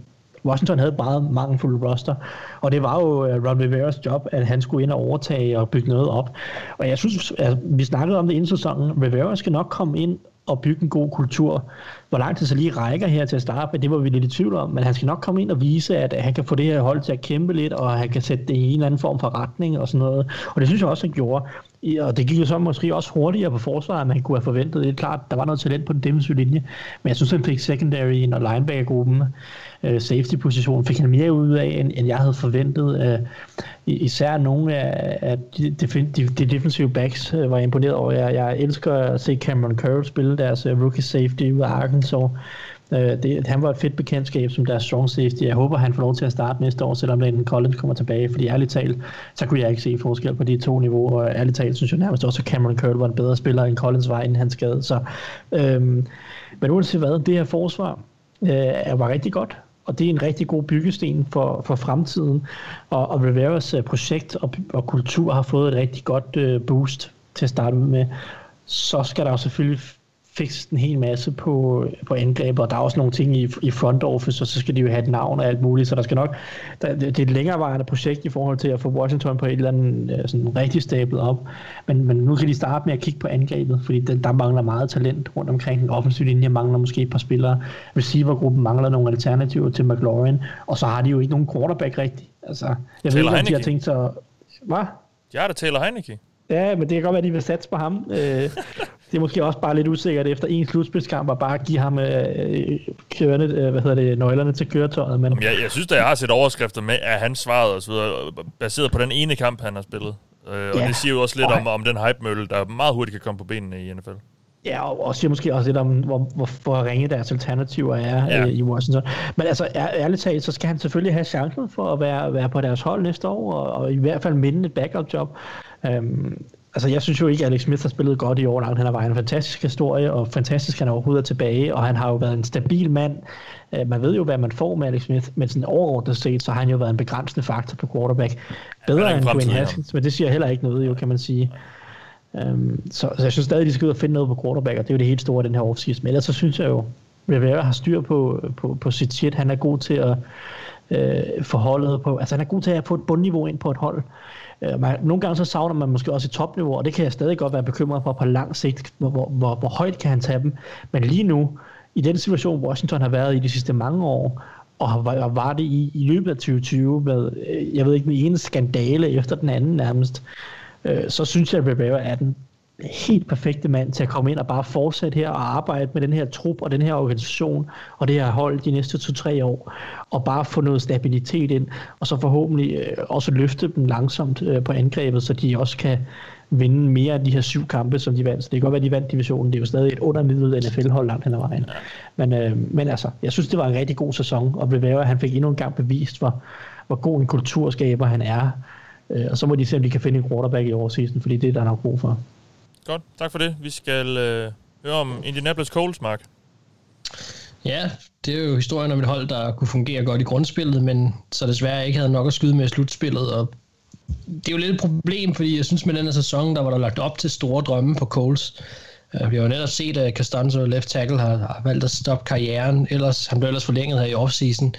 Washington havde bare meget mangelfuld roster, og det var jo øh, Ron Riveras job, at han skulle ind og overtage og bygge noget op. Og jeg synes, at vi snakkede om det inden sæsonen, Rivera skal nok komme ind og bygge en god kultur. Hvor lang tid så lige rækker her til at starte med, det var vi lidt i tvivl om, men han skal nok komme ind og vise, at han kan få det her hold til at kæmpe lidt, og han kan sætte det i en eller anden form for retning og sådan noget. Og det synes jeg også, han gjorde. Og det gik jo så måske også hurtigere på forsvaret, end man kunne have forventet. Det er klart, der var noget talent på den defensive linje, men jeg synes, han fik secondary og linebacker-gruppen, øh, safety-position, fik han mere ud af, end, end jeg havde forventet. Øh, især nogle af, af de, de, de, defensive backs øh, var jeg imponeret over. Jeg, jeg elsker at se Cameron Curl spille deres øh, rookie safety ud af Arkansas. Øh, det, han var et fedt bekendtskab som deres strong safety. Jeg håber, han får lov til at starte næste år, selvom Landon Collins kommer tilbage. Fordi ærligt talt, så kunne jeg ikke se forskel på de to niveauer. Og ærligt talt, synes jeg nærmest også, at Cameron Curl var en bedre spiller end Collins var, inden han skadede Så, Øh, men uanset hvad, det her forsvar øh, var rigtig godt. Og det er en rigtig god byggesten for, for fremtiden. Og, og Riveras øh, projekt og, og kultur har fået et rigtig godt øh, boost til at starte med. Så skal der jo selvfølgelig fikse en hel masse på, på angrebet, og der er også nogle ting i, i front office, og så skal de jo have et navn og alt muligt, så der skal nok, der, det er et længerevarende projekt i forhold til at få Washington på et eller andet øh, sådan rigtig stablet op, men, men nu kan de starte med at kigge på angrebet, fordi der, der mangler meget talent rundt omkring den offensive linje, mangler måske et par spillere, receivergruppen mangler nogle alternativer til McLaurin, og så har de jo ikke nogen quarterback rigtigt, altså, jeg ved Taylor ikke, om de har tænkt sig, hvad? Ja, der Taylor Heineke. Ja, men det kan godt være, at de vil satse på ham. Øh, det er måske også bare lidt usikkert efter en slutspilskamp, og bare give ham øh, kørende, øh, hvad hedder det, nøglerne til køretøjet. Men Jeg, jeg synes, da jeg har set overskrifter med, at han svarede og så videre, baseret på den ene kamp, han har spillet. Øh, og Ja. det siger jo også lidt Og om, om den hype-mølle, der meget hurtigt kan komme på benene i NFL. ja, og, og siger måske også lidt om, hvor, hvor, hvor ringe deres alternativer er Ja. ja. øh, i Washington. Men altså, ær, ærligt talt, så skal han selvfølgelig have chancen for at være, være på deres hold næste år, og, og i hvert fald minde et backup-job. Øhm, altså, jeg synes jo ikke, at Alex Smith har spillet godt i år langt hen ad vejen. En fantastisk historie, og fantastisk, han overhovedet er tilbage, og han har jo været en stabil mand. Øh, man ved jo, hvad man får med Alex Smith, men sådan overordnet set, så har han jo været en begrænsende faktor på quarterback. han er Bedre end Dwayne. Haskins, men det siger heller ikke noget, jo, kan man sige. Um, så, så jeg synes stadig, de skal ud og finde noget på quarterback, og det er jo det helt store den her offseason. Men ellers så synes jeg jo, Rivera har styr på, på, på sit shit. Han er god til at øh, forholde på, altså han er god til at få et bundniveau ind på et hold. Øh, man, nogle gange så savner man måske også et topniveau, og det kan jeg stadig godt være bekymret for på lang sigt, hvor, hvor, hvor, hvor højt kan han tage dem. Men lige nu, i den situation, Washington har været i de sidste mange år, og har- var det i, i løbet af 2020 med, øh, jeg ved ikke, den ene skandale efter den anden nærmest, øh, så synes jeg, at Rivera er den helt perfekte mand til at komme ind og bare fortsætte her og arbejde med den her trup og den her organisation og det her hold de næste to-tre år og bare få noget stabilitet ind og så forhåbentlig øh, også løfte dem langsomt øh, på angrebet, så de også kan vinde mere af de her syv kampe, som de vandt. Så det kan godt være, at de vandt divisionen. Det er jo stadig et undermiddlet NFL-hold langt hen ad vejen. Men, øh, men altså, jeg synes, det var en rigtig god sæson, og Rivera, han fik endnu en gang bevist, hvor, hvor god en kulturskaber han er. Øh, og så må de se, om de kan finde en quarterback i årsseason, fordi det er der nok brug for. Godt, tak for det. Vi skal øh, høre om Indianapolis Colts, Mark. Ja, det er jo historien om et hold, der kunne fungere godt i grundspillet, men så desværre ikke havde nok at skyde med i slutspillet, og det er jo lidt et problem, fordi jeg synes med den her sæson, der var der lagt op til store drømme på Coles. Øh, vi har jo netop set, at Costanzo left tackle har, har valgt at stoppe karrieren. Ellers, han blev ellers forlænget her i offseason.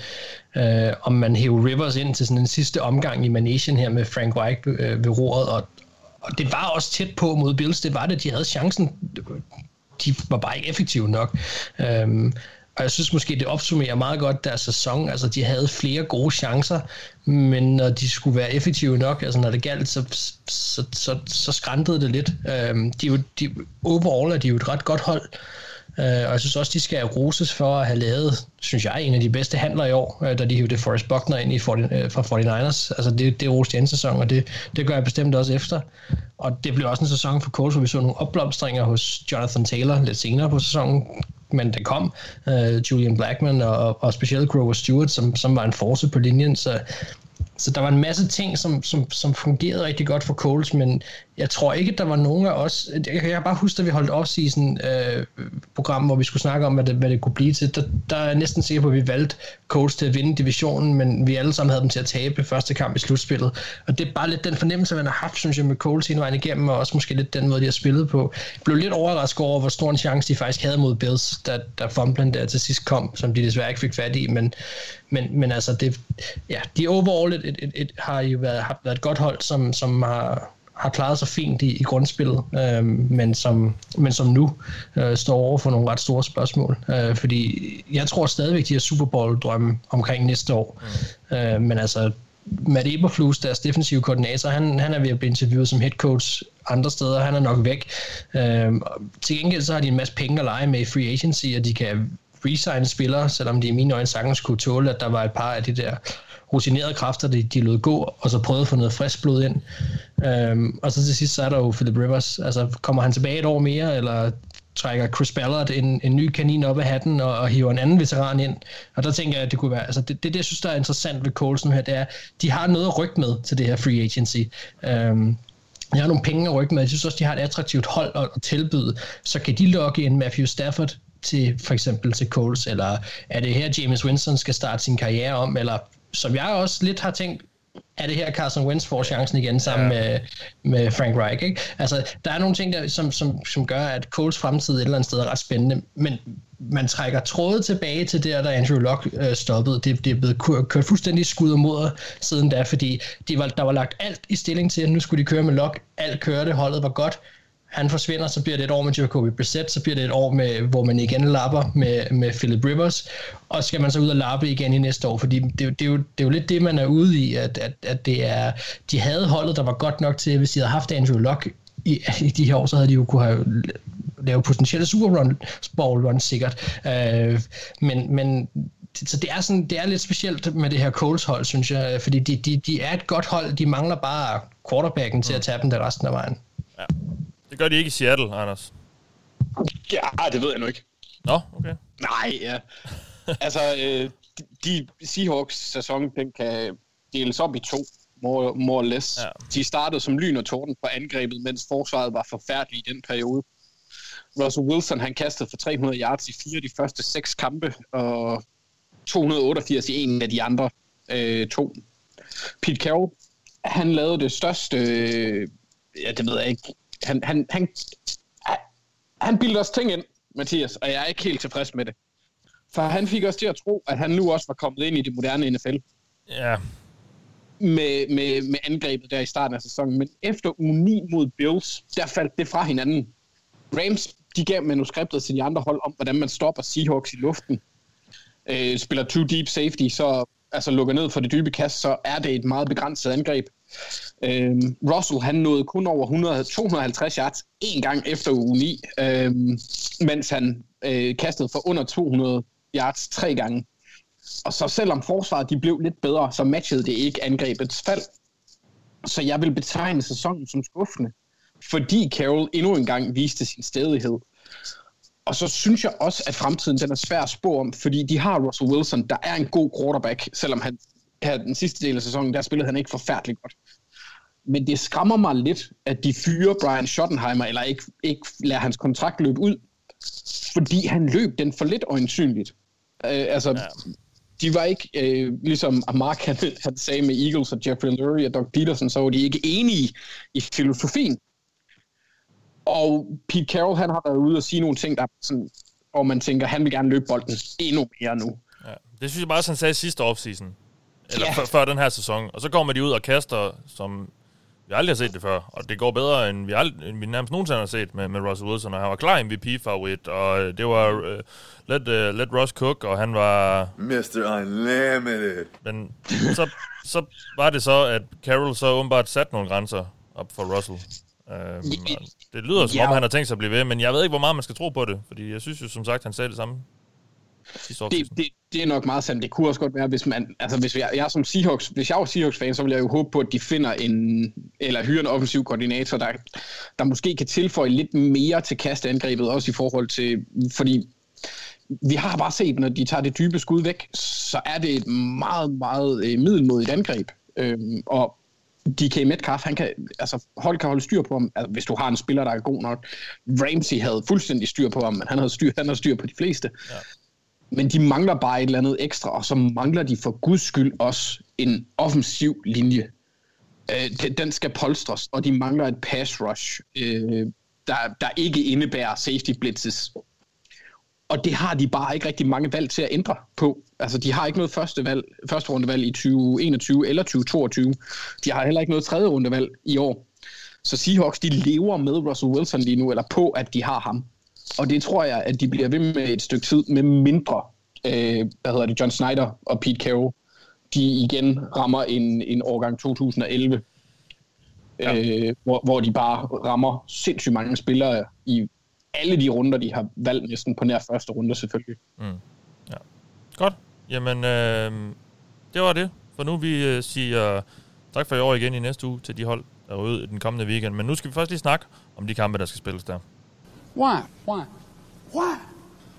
Uh, om man hæver Rivers ind til sådan en sidste omgang i Manesien her med Frank White uh, øh, ved roret. Og, og det var også tæt på mod Bills. Det var det, de havde chancen. De var bare ikke effektive nok. Øhm, og jeg synes måske, det opsummerer meget godt deres sæson. Altså, de havde flere gode chancer, men når de skulle være effektive nok, altså når det galt, så, så, så, så skræntede det lidt. Øhm, de, de, overall er de jo et ret godt hold, øh, og jeg synes også, de skal roses for at have lavet, synes jeg, en af de bedste handler i år, øh, da de hævde Forrest Buckner ind i 40, øh, fra 49ers. Altså, det, det roste en sæson, og det, det gør jeg bestemt også efter. Og det blev også en sæson for Colts, hvor vi så nogle opblomstringer hos Jonathan Taylor lidt senere på sæsonen men det kom. Uh, Julian Blackman og, og specielt Grover Stewart, som, som var en force på linjen, så så der var en masse ting, som, som, som fungerede rigtig godt for Coles, men jeg tror ikke, at der var nogen af os... Jeg kan bare huske, at vi holdt off-season øh, program, hvor vi skulle snakke om, hvad det, hvad det kunne blive til. Der, der er jeg næsten sikker på, at vi valgte Colts til at vinde divisionen, men vi alle sammen havde dem til at tabe første kamp i slutspillet. Og det er bare lidt den fornemmelse, man har haft, synes jeg, med Colts hele vejen igennem, og også måske lidt den måde, de har spillet på. Jeg blev lidt overrasket over, hvor stor en chance de faktisk havde mod Bills, da, da fumblen der til sidst kom, som de desværre ikke fik fat i, men, men, men altså, det, ja, de overall et, et, et, et, har jo været, har været et godt hold, som, som har, har klaret sig fint i, i grundspillet, øh, men, som, men som nu øh, står over for nogle ret store spørgsmål. Øh, fordi jeg tror stadigvæk, de har Super Bowl-drømme omkring næste år. Mm. Øh, men altså, Matt Eberflus, deres defensive koordinator, han, han er ved at blive interviewet som head coach andre steder. Han er nok væk. Øh, til gengæld så har de en masse penge at lege med i free agency, og de kan resign spillere, selvom de i mine øjne sagtens kunne tåle, at der var et par af de der rutinerede kræfter, de, de lød gå, og så prøvede at få noget frisk blod ind. Øhm, og så til sidst, så er der jo Philip Rivers. Altså, kommer han tilbage et år mere, eller trækker Chris Ballard en, en ny kanin op af hatten og, og hiver en anden veteran ind. Og der tænker jeg, at det kunne være, altså det, det, det jeg synes, der er interessant ved Colson her, det er, de har noget at rykke med til det her free agency. Øhm, de har nogle penge at rykke med. Jeg synes også, de har et attraktivt hold at, at tilbyde. Så kan de lokke en Matthew Stafford til for eksempel til Coles, eller er det her James Winston skal starte sin karriere om, eller som jeg også lidt har tænkt, er det her Carson Wentz får chancen igen sammen ja. med, med Frank Reich. Ikke? Altså, der er nogle ting, der, som, som, som gør, at Coles fremtid et eller andet sted er ret spændende, men man trækker trådet tilbage til der, da Andrew Luck øh, stoppede. Det, det er blevet kørt fuldstændig skud og moder siden da, fordi de var, der var lagt alt i stilling til, at nu skulle de køre med Luck. Alt kørte, holdet var godt han forsvinder, så bliver det et år med Jacoby Brissett, så bliver det et år, med, hvor man igen lapper med, med Philip Rivers, og skal man så ud og lappe igen i næste år, fordi det, det, er, jo, det er jo lidt det, man er ude i, at, at, at det er, de havde holdet, der var godt nok til, hvis de havde haft Andrew Luck i, i de her år, så havde de jo kunne have lavet potentielle Super Run, Bowl run sikkert. Uh, men, men så det er, sådan, det er lidt specielt med det her Coles hold, synes jeg, fordi de, de, de er et godt hold, de mangler bare quarterbacken til at tage dem der resten af vejen. Ja. Det gør de ikke i Seattle, Anders. Ja, det ved jeg nu ikke. Nå, okay. Nej, ja. altså, øh, de, de Seahawks sæson, den kan deles op i to, more, more or less. Ja. De startede som lyn og torden på angrebet, mens forsvaret var forfærdeligt i den periode. Russell Wilson, han kastede for 300 yards i fire af de første seks kampe, og 288 i en af de andre øh, to. Pete Carroll, han lavede det største, øh, ja, det ved jeg ikke, han, han, han, han bildte os ting ind, Mathias, og jeg er ikke helt tilfreds med det. For han fik os til at tro, at han nu også var kommet ind i det moderne NFL. Ja. Med, med, med angrebet der i starten af sæsonen. Men efter uge 9 mod Bills, der faldt det fra hinanden. Rams, de gav manuskriptet til de andre hold om, hvordan man stopper Seahawks i luften. Øh, spiller two deep safety, så altså lukker ned for det dybe kast, så er det et meget begrænset angreb. Øh, Russell han nåede kun over 100, 250 yards en gang efter uge 9, øh, mens han øh, kastede for under 200 yards tre gange. Og så selvom forsvaret de blev lidt bedre, så matchede det ikke angrebets fald. Så jeg vil betegne sæsonen som skuffende, fordi Carroll endnu en gang viste sin stedighed. Og så synes jeg også, at fremtiden den er svær at spå om, fordi de har Russell Wilson, der er en god quarterback, selvom han her den sidste del af sæsonen, der spillede han ikke forfærdeligt godt. Men det skræmmer mig lidt, at de fyrer Brian Schottenheimer, eller ikke, ikke lader hans kontrakt løbe ud, fordi han løb den for lidt øjensynligt. Øh, altså, ja. de var ikke, øh, ligesom Mark han, han sagde med Eagles og Jeffrey Lurie og Doug Peterson, så var de ikke enige i filosofien. Og Pete Carroll, han har været ude og sige nogle ting, der sådan, og man tænker, han vil gerne løbe bolden endnu mere nu. Ja. Det synes jeg bare, han sagde sidste offseason. Eller ja. før den her sæson. Og så kommer de ud og kaster, som vi aldrig har set det før. Og det går bedre, end vi, ald- end vi nærmest nogensinde har set med, med Russell Wilson. Og han var klar MVP-favorit, og det var uh, let, uh, let Russ cook, og han var... Mr. Unlimited. Men så, så var det så, at Carroll så åbenbart satte nogle grænser op for Russell. Um, det lyder som ja. om, han har tænkt sig at blive ved, men jeg ved ikke, hvor meget man skal tro på det. Fordi jeg synes jo, som sagt, han sagde det samme det, det, det er nok meget sandt. Det kunne også godt være, hvis man, altså hvis jeg, jeg som Seahawks, hvis jeg var Seahawks-fan, så ville jeg jo håbe på, at de finder en, eller hyrer en offensiv koordinator, der, der måske kan tilføje lidt mere til kastangrebet, også i forhold til, fordi vi har bare set, når de tager det dybe skud væk, så er det et meget, meget øh, middelmodigt angreb. Øhm, og DK Metcalf, han kan, altså, hold kan holde styr på ham, altså, hvis du har en spiller, der er god nok. Ramsey havde fuldstændig styr på ham, men han havde styr, han havde styr på de fleste. Ja. Men de mangler bare et eller andet ekstra, og så mangler de for guds skyld også en offensiv linje. Øh, den skal polstres, og de mangler et pass rush, øh, der, der ikke indebærer safety blitzes. Og det har de bare ikke rigtig mange valg til at ændre på. Altså, de har ikke noget første, valg, første rundevalg i 2021 eller 2022. De har heller ikke noget tredje rundevalg i år. Så Seahawks, de lever med Russell Wilson lige nu, eller på, at de har ham. Og det tror jeg, at de bliver ved med et stykke tid, med mindre, øh, hvad hedder det, John Snyder og Pete Carroll, de igen rammer en, en årgang 2011, ja. øh, hvor, hvor de bare rammer sindssygt mange spillere i alle de runder, de har valgt næsten på nær første runde selvfølgelig. Mm. Ja. Godt. Jamen, øh, det var det. For nu vi øh, siger tak for i år igen i næste uge til de hold, der er ude i den kommende weekend. Men nu skal vi først lige snakke om de kampe, der skal spilles der. Why? Why? Why?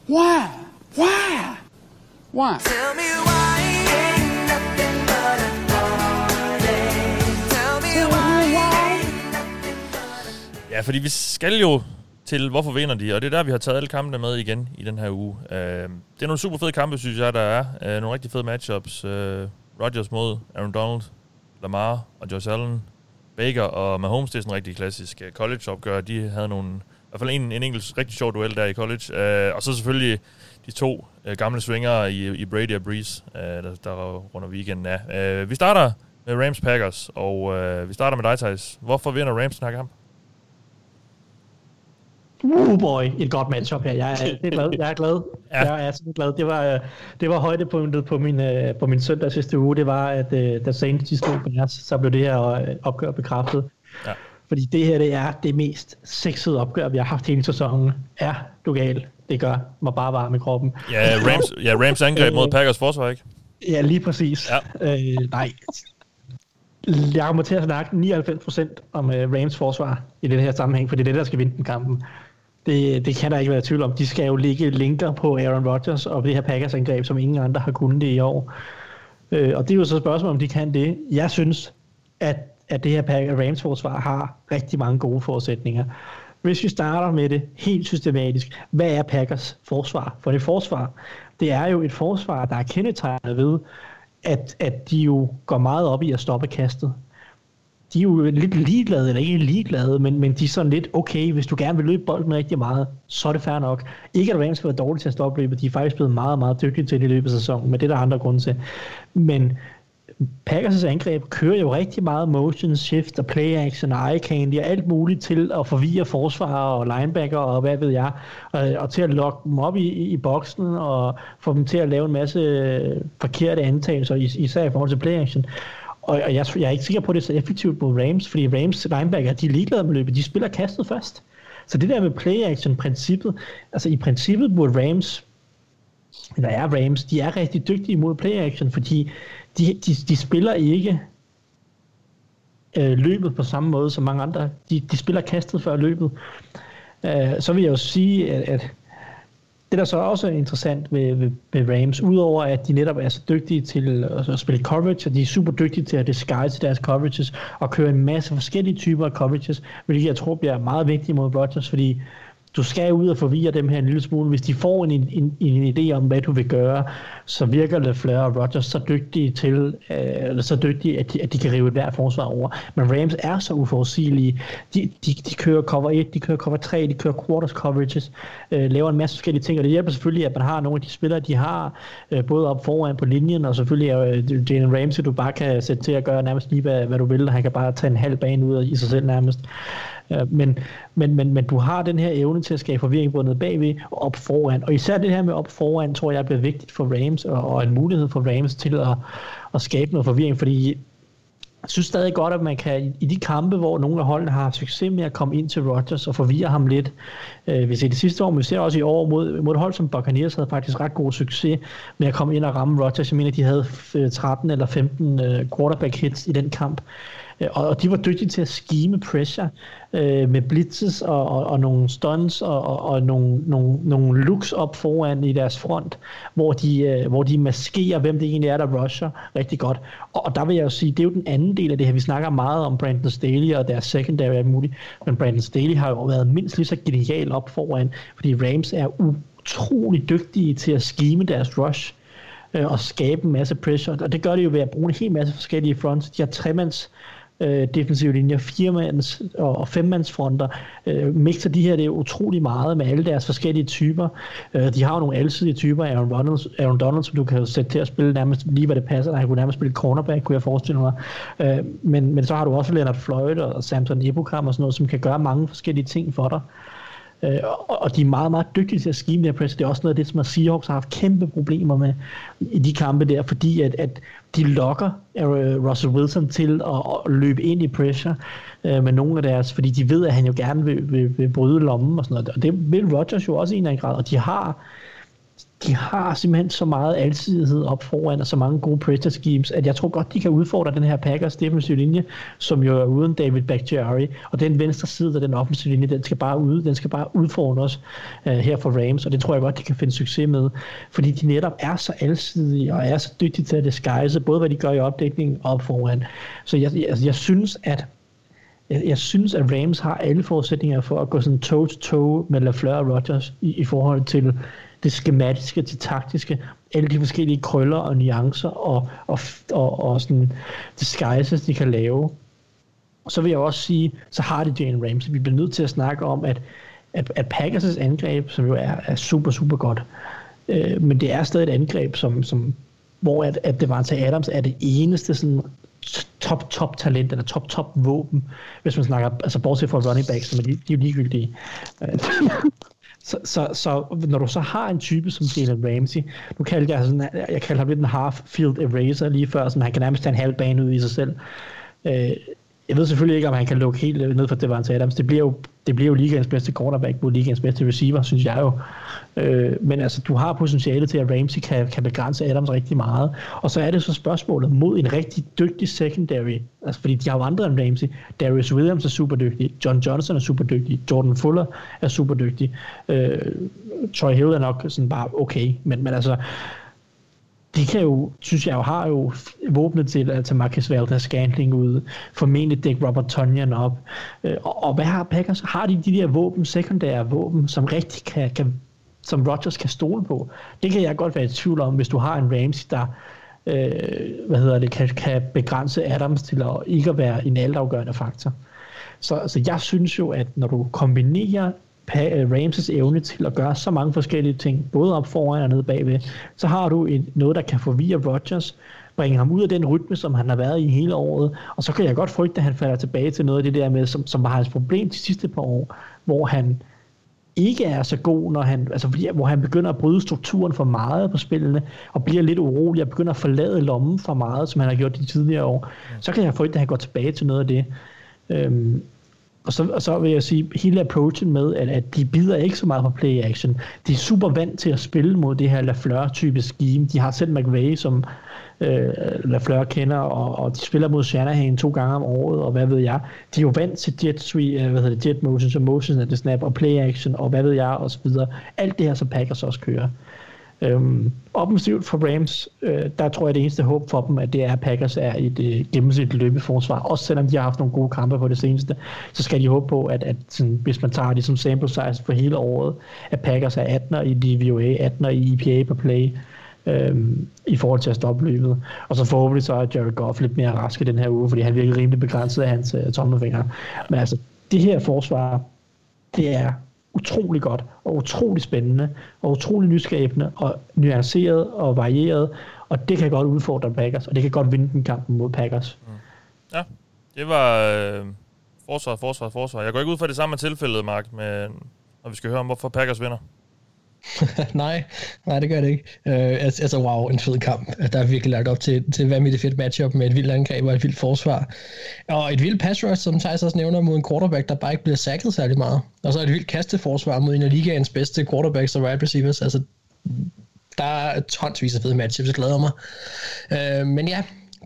Why? Why? Why? Tell me why ain't nothing but a party. Tell me why. Ja, fordi vi skal jo til, hvorfor vinder de, og det er der, vi har taget alle kampene med igen i den her uge. Uh, det er nogle super fede kampe, synes jeg, der er. Uh, nogle rigtig fede matchups. Uh, Rodgers mod Aaron Donald, Lamar og Josh Allen. Baker og Mahomes, det er sådan en rigtig klassisk college-opgør. De havde nogle hvert fald en, en enkelt rigtig sjov duel der i college. Uh, og så selvfølgelig de to uh, gamle swingere i, i Brady og Breeze, uh, der, der runder weekenden af. Uh, vi starter med Rams Packers, og uh, vi starter med dig, Thijs. Hvorfor vinder Rams den her kamp? Uh boy, et godt matchup her. Jeg er, det er glad. Jeg er glad. ja. Jeg er simpelthen glad. Det var, det var højdepunktet på min, på min søndag sidste uge. Det var, at da Saints de stod Bears, så blev det her opgør bekræftet. Ja. Fordi det her, det er det mest sexede opgør, vi har haft hele sæsonen. Er du gal? Det gør mig bare varm i kroppen. Ja, Rams, ja, Rams angreb mod Packers forsvar, ikke? Ja, lige præcis. Ja. Øh, nej. Jeg kommer til at snakke 99% om uh, Rams forsvar i den her sammenhæng, for det er det, der skal vinde den kampen. Det, det kan der ikke være tvivl om. De skal jo ligge linker på Aaron Rodgers og det her Packers angreb, som ingen andre har kunnet det i år. Øh, og det er jo så et spørgsmål, om de kan det. Jeg synes, at at det her Rams forsvar har rigtig mange gode forudsætninger. Hvis vi starter med det helt systematisk, hvad er Packers forsvar? For det forsvar, det er jo et forsvar, der er kendetegnet ved, at, at de jo går meget op i at stoppe kastet. De er jo lidt ligeglade, eller ikke ligeglade, men, men de er sådan lidt, okay, hvis du gerne vil løbe bolden rigtig meget, så er det fair nok. Ikke at Rams skal være dårlige til at stoppe løbet, de er faktisk blevet meget, meget dygtige til det i løbet af sæsonen, men det er der andre grunde til. Men Packers' angreb kører jo rigtig meget motion, shift og play action og eye candy og alt muligt til at forvirre forsvarer og linebacker og hvad ved jeg, og, og til at lokke dem op i, i boksen og få dem til at lave en masse øh, forkerte antagelser, især i forhold til play action. Og, og jeg, jeg er ikke sikker på, at det er så effektivt mod Rams, fordi Rams linebacker, de er ligeglade med løbet, de spiller kastet først. Så det der med play action princippet, altså i princippet burde Rams, eller er Rams, de er rigtig dygtige mod play action, fordi de, de, de spiller ikke øh, løbet på samme måde som mange andre. De, de spiller kastet før løbet. Øh, så vil jeg jo sige, at, at det der så også er interessant ved, ved, ved Rams, udover at de netop er så dygtige til at spille coverage, og de er super dygtige til at disguise deres coverages, og køre en masse forskellige typer af coverages, hvilket jeg tror bliver meget vigtigt mod Rodgers, fordi du skal ud og forvirre dem her en lille smule. Hvis de får en, en, en idé om, hvad du vil gøre, så virker LeFleur og Rodgers så dygtige til, øh, eller så dygtige, at de, at de kan rive et hver forsvar over. Men Rams er så uforudsigelige. De, de, de kører cover 1, de kører cover 3, de kører quarters coverages, øh, laver en masse forskellige ting, og det hjælper selvfølgelig, at man har nogle af de spillere, de har, øh, både op foran på linjen, og selvfølgelig er øh, Jalen Ramsey, du bare kan sætte til at gøre nærmest lige, hvad, hvad du vil. Han kan bare tage en halv bane ud i sig selv nærmest. Men, men, men, men du har den her evne til at skabe forvirring både ned bagved og op foran. Og især det her med op foran, tror jeg bliver vigtigt for Rams, og, og en mulighed for Rams til at, at skabe noget forvirring, fordi jeg synes stadig godt, at man kan i de kampe, hvor nogle af holdene har haft succes med at komme ind til Rodgers og forvirre ham lidt. Øh, vi ser det sidste år, men vi ser også i år mod, mod et hold som Buccaneers havde faktisk ret god succes med at komme ind og ramme Rodgers. Jeg mener, de havde øh, 13 eller 15 øh, quarterback hits i den kamp. Og, og de var dygtige til at skime pressure øh, med blitzes og, og, og nogle stunts og, og, og nogle, nogle, nogle looks op foran i deres front, hvor de, øh, hvor de maskerer, hvem det egentlig er, der rusher rigtig godt. Og, og der vil jeg jo sige, det er jo den anden del af det her. Vi snakker meget om Brandon Staley og deres secondary er muligt, men Brandon Staley har jo været mindst lige så genial op foran, fordi Rams er utrolig dygtige til at skime deres rush øh, og skabe en masse pressure. Og det gør de jo ved at bruge en hel masse forskellige fronts. De har tremands øh, defensive linjer, firemands og, og femmandsfronter, øh, mixer de her det er utrolig meget med alle deres forskellige typer. Øh, de har jo nogle alsidige typer, Aaron Donald, Aaron Donald, som du kan sætte til at spille nærmest lige hvad det passer. Han kunne nærmest spille cornerback, kunne jeg forestille mig. Øh, men, men så har du også Leonard Floyd og Samson Ebukam og sådan noget, som kan gøre mange forskellige ting for dig. Øh, og, og de er meget, meget dygtige til at skime der press. Det er også noget af det, som Seahawks har haft kæmpe problemer med i de kampe der, fordi at, at de lokker øh, Russell Wilson til at, at løbe ind i pressure øh, med nogle af deres, fordi de ved, at han jo gerne vil, vil, vil bryde lommen og sådan noget. Og det vil Rodgers jo også i en eller anden grad, og de har de har simpelthen så meget alsidighed op foran, og så mange gode pressure schemes, at jeg tror godt, de kan udfordre den her Packers defensive linje, som jo er uden David Bakhtiari, og den venstre side af den offensive linje, den skal bare ud, den skal bare udfordre os uh, her for Rams, og det tror jeg godt, de kan finde succes med, fordi de netop er så alsidige, og er så dygtige til at disguise, både hvad de gør i opdækningen og op foran. Så jeg, jeg, altså, jeg synes, at jeg, jeg synes, at Rams har alle forudsætninger for at gå sådan toe-to-toe med LaFleur og Rodgers i, i forhold til det skematiske, det taktiske, alle de forskellige krøller og nuancer og, og, og, og sådan disguises, de kan lave. Så vil jeg også sige, så har det Jane Ramsey. Vi bliver nødt til at snakke om, at, at, at Packers' angreb, som jo er, er super, super godt, øh, men det er stadig et angreb, som, som hvor at, at Devante Adams er det eneste sådan top, top talent, eller top, top våben, hvis man snakker, altså bortset fra running backs, som er de, de er jo ligegyldige. Øh, så, så, så når du så har en type som Jalen Ramsey, nu kaldte jeg, sådan, jeg kaldte ham lidt en half-field eraser lige før, så han kan nærmest tage en halv bane ud i sig selv. Øh, jeg ved selvfølgelig ikke, om han kan lukke helt ned for Devante Adams. Det bliver jo, det bliver jo ligaens bedste quarterback mod ligaens bedste receiver, synes jeg jo. Øh, men altså, du har potentiale til, at Ramsey kan, kan begrænse Adams rigtig meget. Og så er det så spørgsmålet mod en rigtig dygtig secondary. Altså, fordi de har jo andre end Ramsey. Darius Williams er super dygtig. John Johnson er super dygtig. Jordan Fuller er super dygtig. Øh, Troy Hill er nok sådan bare okay. Men, men altså, de kan jo, synes jeg jo, har jo våbnet til at tage Marcus Valdez Scantling ud, formentlig dække Robert Tonyan op. Øh, og, og hvad har Packers? Har de de der våben, sekundære våben, som rigtig kan, kan som Rodgers kan stole på? Det kan jeg godt være i tvivl om, hvis du har en Ramsey, der øh, hvad hedder det, kan, kan begrænse Adams til at ikke at være en altafgørende faktor. Så så jeg synes jo, at når du kombinerer Øh, Ramses evne til at gøre så mange forskellige ting, både op foran og ned bagved, så har du et, noget, der kan forvirre Rodgers, bringe ham ud af den rytme, som han har været i hele året, og så kan jeg godt frygte, at han falder tilbage til noget af det der med, som, som var hans problem de sidste par år, hvor han ikke er så god, når han, altså, hvor han begynder at bryde strukturen for meget på spillene, og bliver lidt urolig, og begynder at forlade lommen for meget, som han har gjort de tidligere år, så kan jeg frygte, at han går tilbage til noget af det. Øhm, og så, og så vil jeg sige, hele approachen med, at, at de bider ikke så meget på play action. De er super vant til at spille mod det her Lafleur-type scheme. De har selv McVay, som øh, Lafleur kender, og, og de spiller mod Shanahan to gange om året, og hvad ved jeg. De er jo vant til jet, sweep, øh, hvad hedder det, jet motion, så motion at det snap, og play action, og hvad ved jeg, og så videre. Alt det her, som Packers også kører. Øhm, offensivt for Rams, øh, der tror jeg, det eneste håb for dem, at det er, at Packers er et øh, gennemsnitligt løbeforsvar. Også selvom de har haft nogle gode kampe på det seneste, så skal de håbe på, at, at sådan, hvis man tager det som sample size for hele året, at Packers er 18'er i DVOA, 18'er i EPA per play, øhm, i forhold til at stoppe løbet. Og så forhåbentlig så er Jared Goff lidt mere rask i den her uge, fordi han virker rimelig begrænset af hans øh, tommelfinger. Men altså, det her forsvar, det er utrolig godt, og utrolig spændende, og utrolig nyskabende, og nuanceret og varieret, og det kan godt udfordre Packers, og det kan godt vinde den kampen mod Packers. Mm. Ja, det var øh, forsvar, forsvar, forsvar. Jeg går ikke ud fra det samme tilfælde, Mark, men, når vi skal høre om, hvorfor Packers vinder. nej, nej, det gør det ikke. Uh, altså, wow, en fed kamp. Altså, der er virkelig lagt op til, til hvad med det fedt matchup med et vildt angreb og et vildt forsvar. Og et vildt pass rush, som Thijs også nævner, mod en quarterback, der bare ikke bliver sækket særlig meget. Og så et vildt kasteforsvar mod en af ligaens bedste quarterbacks og wide receivers. Altså, der er tonsvis af fede matchups, jeg glæder mig. Uh, men ja,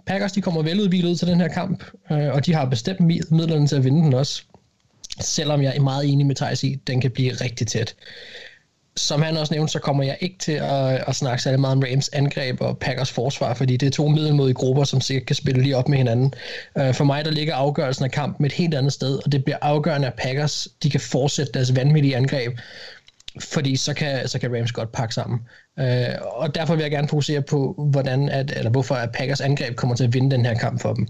Packers de kommer veludvilet til den her kamp, uh, og de har bestemt midlerne til at vinde den også. Selvom jeg er meget enig med Thijs i, den kan blive rigtig tæt som han også nævnte, så kommer jeg ikke til at, at snakke særlig meget om Rams angreb og Packers forsvar, fordi det er to middelmodige grupper, som sikkert kan spille lige op med hinanden. Uh, for mig, der ligger afgørelsen af kampen et helt andet sted, og det bliver afgørende, at Packers de kan fortsætte deres vanvittige angreb, fordi så kan, så kan Rams godt pakke sammen. Øh, og derfor vil jeg gerne fokusere på, hvordan at, eller hvorfor at Packers angreb kommer til at vinde den her kamp for dem.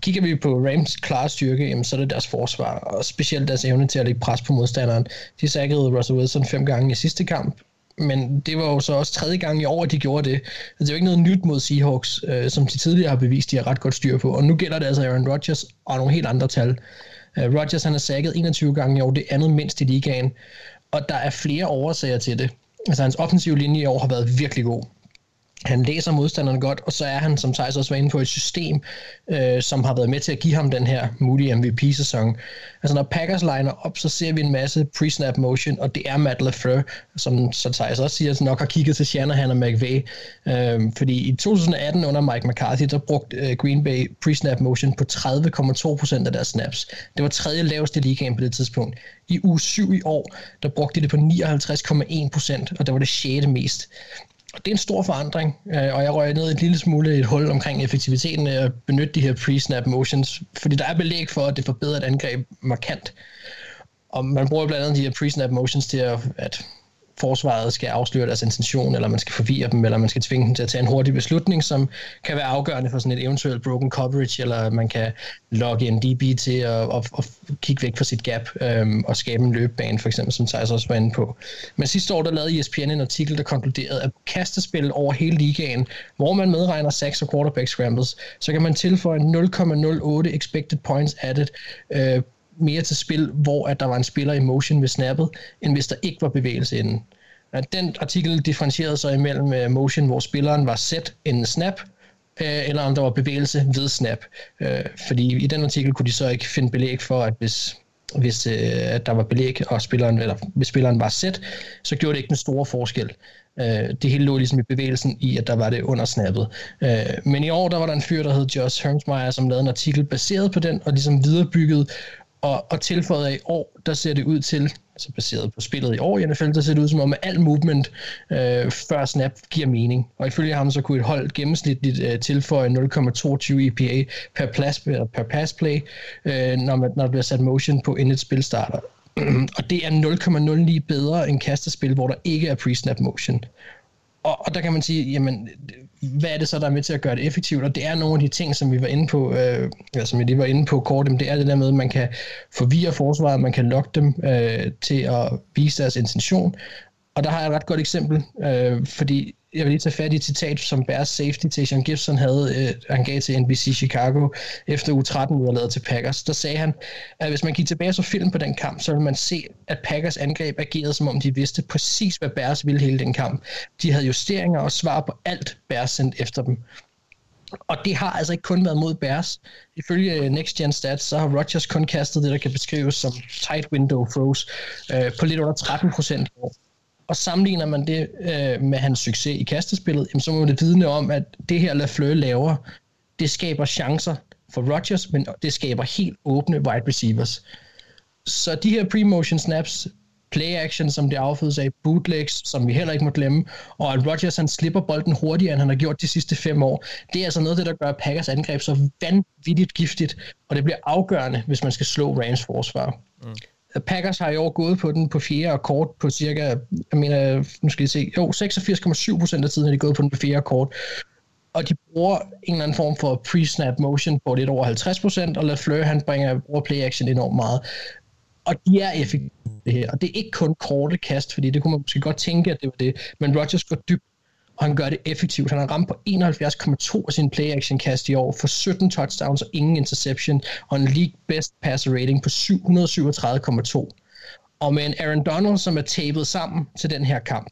Kigger vi på Rams klare styrke, jamen, så er det deres forsvar, og specielt deres evne til at lægge pres på modstanderen. De sækkede Russell Wilson fem gange i sidste kamp, men det var jo så også tredje gang i år, at de gjorde det. Altså, det er jo ikke noget nyt mod Seahawks, øh, som de tidligere har bevist, de har ret godt styr på. Og nu gælder det altså Aaron Rodgers og nogle helt andre tal. Øh, Rodgers han er sækket 21 gange i år, det andet mindst i ligaen og der er flere årsager til det. Altså hans offensive linje i år har været virkelig god. Han læser modstanderne godt, og så er han, som Thijs også var inde på, et system, øh, som har været med til at give ham den her mulige MVP-sæson. Altså når Packers liner op, så ser vi en masse pre-snap motion, og det er Matt LaFleur, som så Thijs også siger, nok har kigget til Shanahan og McVay. Øh, fordi i 2018 under Mike McCarthy, der brugte øh, Green Bay pre-snap motion på 30,2% af deres snaps. Det var tredje laveste i ligaen på det tidspunkt. I uge 7 i år, der brugte de det på 59,1%, og det var det sjette mest det er en stor forandring, øh, og jeg røg ned et lille smule i et hul omkring effektiviteten af at benytte de her pre-snap motions, fordi der er belæg for, at det forbedrer et angreb markant. Og man bruger blandt andet de her pre-snap motions til at, at forsvaret skal afsløre deres intention, eller man skal forvirre dem, eller man skal tvinge dem til at tage en hurtig beslutning, som kan være afgørende for sådan et eventuelt broken coverage, eller man kan logge en DB til at, at, at kigge væk fra sit gap øhm, og skabe en løbebane, for eksempel, som Thijs også var inde på. Men sidste år, der lavede ESPN en artikel, der konkluderede, at kastespil over hele ligaen, hvor man medregner sacks og quarterback scrambles, så kan man tilføje 0,08 expected points added øh, mere til spil, hvor at der var en spiller i motion ved snappet, end hvis der ikke var bevægelse inden. Den artikel differentierede sig imellem øh, motion, hvor spilleren var set inden snap, øh, eller om der var bevægelse ved snap. Øh, fordi i den artikel kunne de så ikke finde belæg for, at hvis, hvis at der var belæg, og spilleren, eller hvis spilleren var set, så gjorde det ikke den store forskel. det hele lå ligesom i bevægelsen i, at der var det under snappet. men i år, der var der en fyr, der hed Josh Hermsmeyer, som lavede en artikel baseret på den, og ligesom viderebygget og, og tilføjet af i år, der ser det ud til, altså baseret på spillet i år i NFL, der ser det ud som om, at alt movement øh, før snap giver mening. Og ifølge ham, så kunne et hold gennemsnitligt øh, tilføje 0,22 EPA per, plads, per pass play, øh, når, man, når der bliver sat motion på inden et spil starter. og det er 0,09 bedre end kastespil, hvor der ikke er pre-snap motion. Og, og der kan man sige, jamen, hvad er det så, der er med til at gøre det effektivt? Og det er nogle af de ting, som vi var inde på, øh, eller som vi lige var inde på kort, det er det der med, at man kan forvirre forsvaret, man kan lokke dem øh, til at vise deres intention. Og der har jeg et ret godt eksempel, øh, fordi jeg vil lige tage fat i et citat, som Bears safety Tayshaun Gibson havde, øh, han gav til NBC Chicago efter u 13 lavet til Packers. Der sagde han, at hvis man gik tilbage og så film på den kamp, så ville man se, at Packers angreb agerede, som om de vidste præcis, hvad Bears ville hele den kamp. De havde justeringer og svar på alt, Bears sendte efter dem. Og det har altså ikke kun været mod Bears. Ifølge øh, Next Gen Stats, så har Rodgers kun kastet det, der kan beskrives som tight window throws øh, på lidt under 13 procent og sammenligner man det øh, med hans succes i kastespillet, jamen, så må det vidne om, at det her Lafleur laver, det skaber chancer for Rodgers, men det skaber helt åbne wide receivers. Så de her pre-motion snaps, play action, som det affødes af, bootlegs, som vi heller ikke må glemme, og at Rodgers han slipper bolden hurtigere, end han har gjort de sidste fem år. Det er altså noget af det, der gør Packers angreb så vanvittigt giftigt, og det bliver afgørende, hvis man skal slå Rams forsvar. Mm. Packers har i år gået på den på fjerde kort på cirka, jeg mener, nu skal I se, jo, 86,7 procent af tiden har de gået på den på fjerde kort og de bruger en eller anden form for pre-snap motion på lidt over 50%, og LaFleur han bringer, bruger play-action enormt meget. Og de er effektive det her, og det er ikke kun korte kast, fordi det kunne man måske godt tænke, at det var det, men Rodgers går dybt, og han gør det effektivt. Han har ramt på 71,2 af sin play-action kast i år, for 17 touchdowns og ingen interception, og en league best passer rating på 737,2. Og med en Aaron Donald, som er tabet sammen til den her kamp,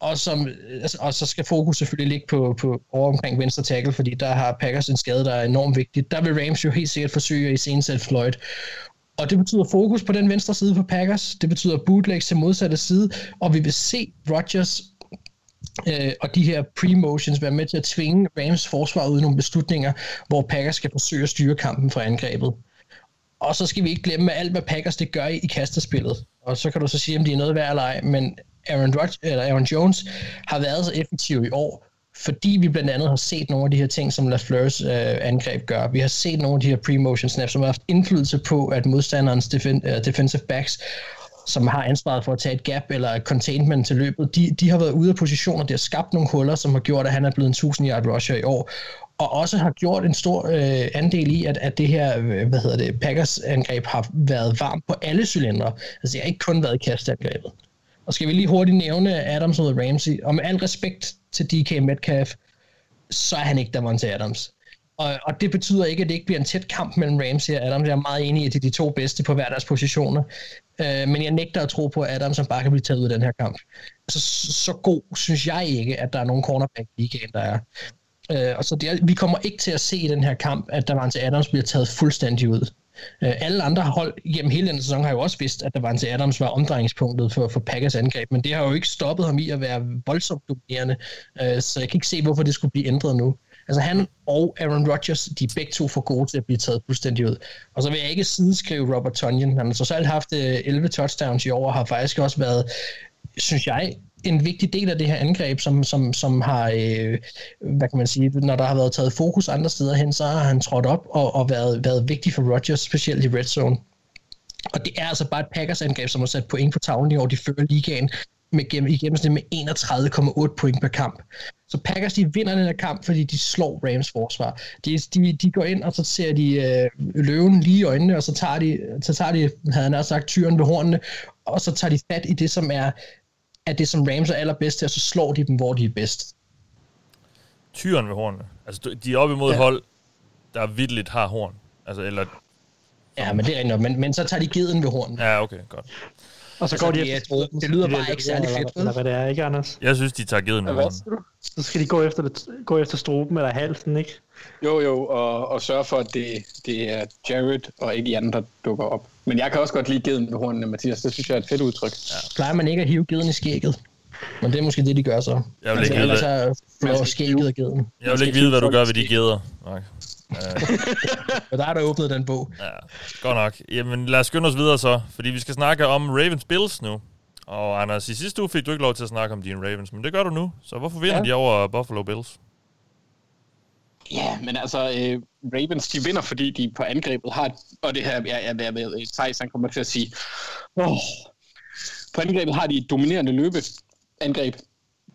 og, som, altså, og så skal fokus selvfølgelig ligge på, på over omkring venstre tackle, fordi der har Packers en skade, der er enormt vigtig. Der vil Rams jo helt sikkert forsøge at iscenesætte Floyd. Og det betyder fokus på den venstre side for Packers. Det betyder bootlegs til modsatte side. Og vi vil se Rodgers øh, og de her pre-motions være med til at tvinge Rams forsvar ud i nogle beslutninger, hvor Packers skal forsøge at styre kampen fra angrebet. Og så skal vi ikke glemme, alt hvad Packers det gør i kastespillet. Og så kan du så sige, om de er noget værd eller ej, men Aaron, Rodgers, eller Aaron Jones har været så effektiv i år, fordi vi blandt andet har set nogle af de her ting, som LaFleurs øh, angreb gør. Vi har set nogle af de her pre-motion snaps, som har haft indflydelse på, at modstanderens defen, uh, defensive backs, som har ansvaret for at tage et gap eller containment til løbet, de, de har været ude af positioner, de har skabt nogle huller, som har gjort, at han er blevet en 1000 yard rusher i år, og også har gjort en stor øh, andel i, at, at det her, øh, hvad hedder det, Packers angreb har været varmt på alle cylindre. Altså det har ikke kun været kastangrebet. Og skal vi lige hurtigt nævne Adams og Ramsey, og med al respekt til DK Metcalf, så er han ikke Davante Adams. Og, og det betyder ikke, at det ikke bliver en tæt kamp mellem Ramsey og Adams. Jeg er meget enig i, at de er de to bedste på hver deres positioner. Øh, men jeg nægter at tro på, at Adams bare kan blive taget ud af den her kamp. Altså, så, så god synes jeg ikke, at der er nogen cornerback i ligaen, der er. Øh, og så det, vi kommer ikke til at se i den her kamp, at Davante Adams bliver taget fuldstændig ud. Øh, alle andre hold gennem hele den sæson har jo også vidst, at der var en til Adams var omdrejningspunktet for, for Packers angreb, men det har jo ikke stoppet ham i at være voldsomt dominerende, øh, så jeg kan ikke se, hvorfor det skulle blive ændret nu. Altså han og Aaron Rodgers, de er begge to for gode til at blive taget fuldstændig ud. Og så vil jeg ikke sideskrive Robert Tonyan. Han har så selv haft øh, 11 touchdowns i år, og har faktisk også været, synes jeg, en vigtig del af det her angreb, som, som, som har, øh, hvad kan man sige, når der har været taget fokus andre steder hen, så har han trådt op og, og været, været vigtig for Rodgers, specielt i red zone. Og det er altså bare et Packers angreb, som har sat point på tavlen i år. De fører ligaen med, i gennemsnit med 31,8 point per kamp. Så Packers de vinder den her kamp, fordi de slår Rams forsvar. De, de, de går ind, og så ser de øh, løven lige i øjnene, og så tager de, så tager de havde han sagt, tyren ved hornene, og så tager de fat i det, som er er det, som Rams er allerbedst til, og så slår de dem, hvor de er bedst. Tyren ved hornene. Altså, de er oppe imod ja. hold, der viddeligt har horn. Altså, eller... Ja, men det er rigtigt men, men så tager de geden ved hornene. Ja, okay, godt. Og så altså, går de det, efter, det, det lyder bare ikke særlig fedt. Eller, eller hvad det er, ikke Anders? Jeg synes, de tager geden hornene. Så skal de gå efter, det, gå efter struben eller halsen, ikke? Jo, jo, og, og sørge for, at det, det er Jared og ikke Jan, der dukker op. Men jeg kan også godt lide geden med hornene, Mathias. Det synes jeg er et fedt udtryk. Ja. Plejer man ikke at hive geden i skægget? Men det er måske det, de gør så. Jeg vil ikke altså, vide, hvad... så skægget af geden. Jeg vil ikke vide, hvad du gør ved de geder. Okay. Uh, der er der åbnet den bog. Ja, godt nok. Jamen, lad os skynde os videre så, fordi vi skal snakke om Ravens Bills nu. Og Anders, i sidste uge fik du ikke lov til at snakke om dine Ravens, men det gør du nu. Så hvorfor vinder ja. de over Buffalo Bills? Ja, men altså, øh, Ravens, de vinder, fordi de på angrebet har, og det her, jeg, jeg, jeg, jeg Thijs, han kommer til at sige, oh, på angrebet har de et dominerende løbeangreb.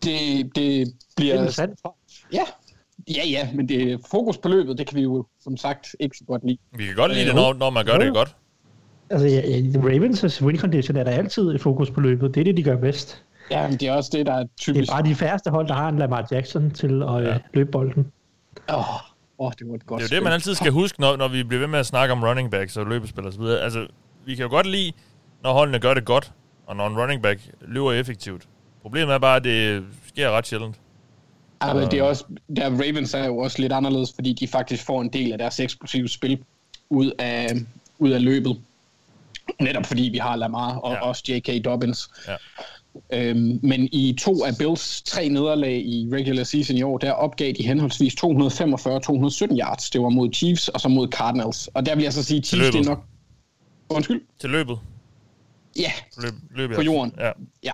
Det, det bliver... Det er sandt. Ja, ja, ja, men det fokus på løbet, det kan vi jo som sagt ikke så godt lide. Vi kan godt lide det, når, når man gør det godt. Altså, ja, Ravens' win condition er der altid et fokus på løbet. Det er det, de gør bedst. Ja, men det er også det, der er typisk. Det er bare de færreste hold, der har en Lamar Jackson til at ja. løbe bolden. Åh, oh, oh, det var et godt Det er jo det, man altid skal huske, når, når vi bliver ved med at snakke om running backs og løbespil og så videre. Altså, vi kan jo godt lide, når holdene gør det godt, og når en running back løber effektivt. Problemet er bare, at det sker ret sjældent. Ja, men det er også, der Ravens er jo også lidt anderledes, fordi de faktisk får en del af deres eksplosive spil ud af, ud af løbet. Netop fordi vi har Lamar og ja. også J.K. Dobbins. Ja. Øhm, men i to af Bills tre nederlag i regular season i år, der opgav de henholdsvis 245 217 yards. Det var mod Chiefs og så mod Cardinals. Og der vil jeg så sige, Chiefs det er nok... Undskyld? Til løbet. Ja, Løb, løb på jorden. Ja. Ja.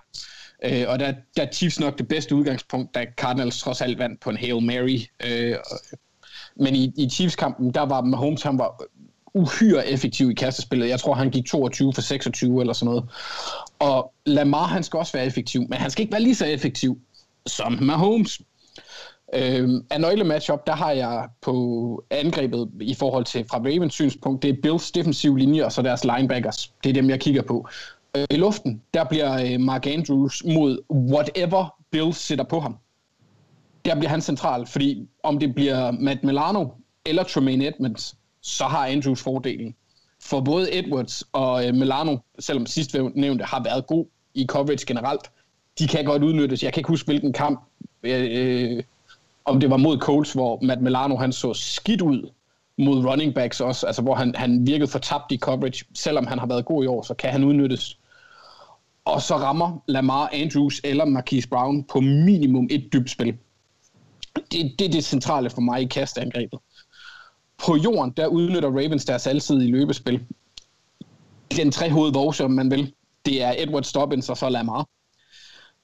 Øh, og der, der er Chiefs nok det bedste udgangspunkt, da Cardinals trods alt vandt på en Hail Mary. Øh, men i, i Chiefs-kampen, der var Mahomes, han var uhyre effektiv i kastespillet. Jeg tror, han gik 22 for 26 eller sådan noget. Og Lamar, han skal også være effektiv, men han skal ikke være lige så effektiv som Mahomes. Øh, af nøglematchup, der har jeg på angrebet i forhold til fra Ravens synspunkt, det er Bills defensiv linje og så deres linebackers. Det er dem, jeg kigger på. I luften, der bliver øh, Mark Andrews mod whatever Bills sætter på ham. Der bliver han central, fordi om det bliver Matt Milano eller Tremaine Edmonds, så har Andrews fordelen. For både Edwards og øh, Milano, selvom sidst nævnte har været god i coverage generelt, de kan godt udnyttes. Jeg kan ikke huske, hvilken kamp, øh, øh, om det var mod Colts, hvor Matt Milano han så skidt ud mod running backs også, altså hvor han, han virkede for tabt i coverage. Selvom han har været god i år, så kan han udnyttes. Og så rammer Lamar Andrews eller Marquise Brown på minimum et dybt spil. Det, det er det centrale for mig i kastangrebet. På jorden, der udnytter Ravens deres alsidige løbespil. Den tre hovedvåge, om man vil, det er Edward Stobbins og så Lamar.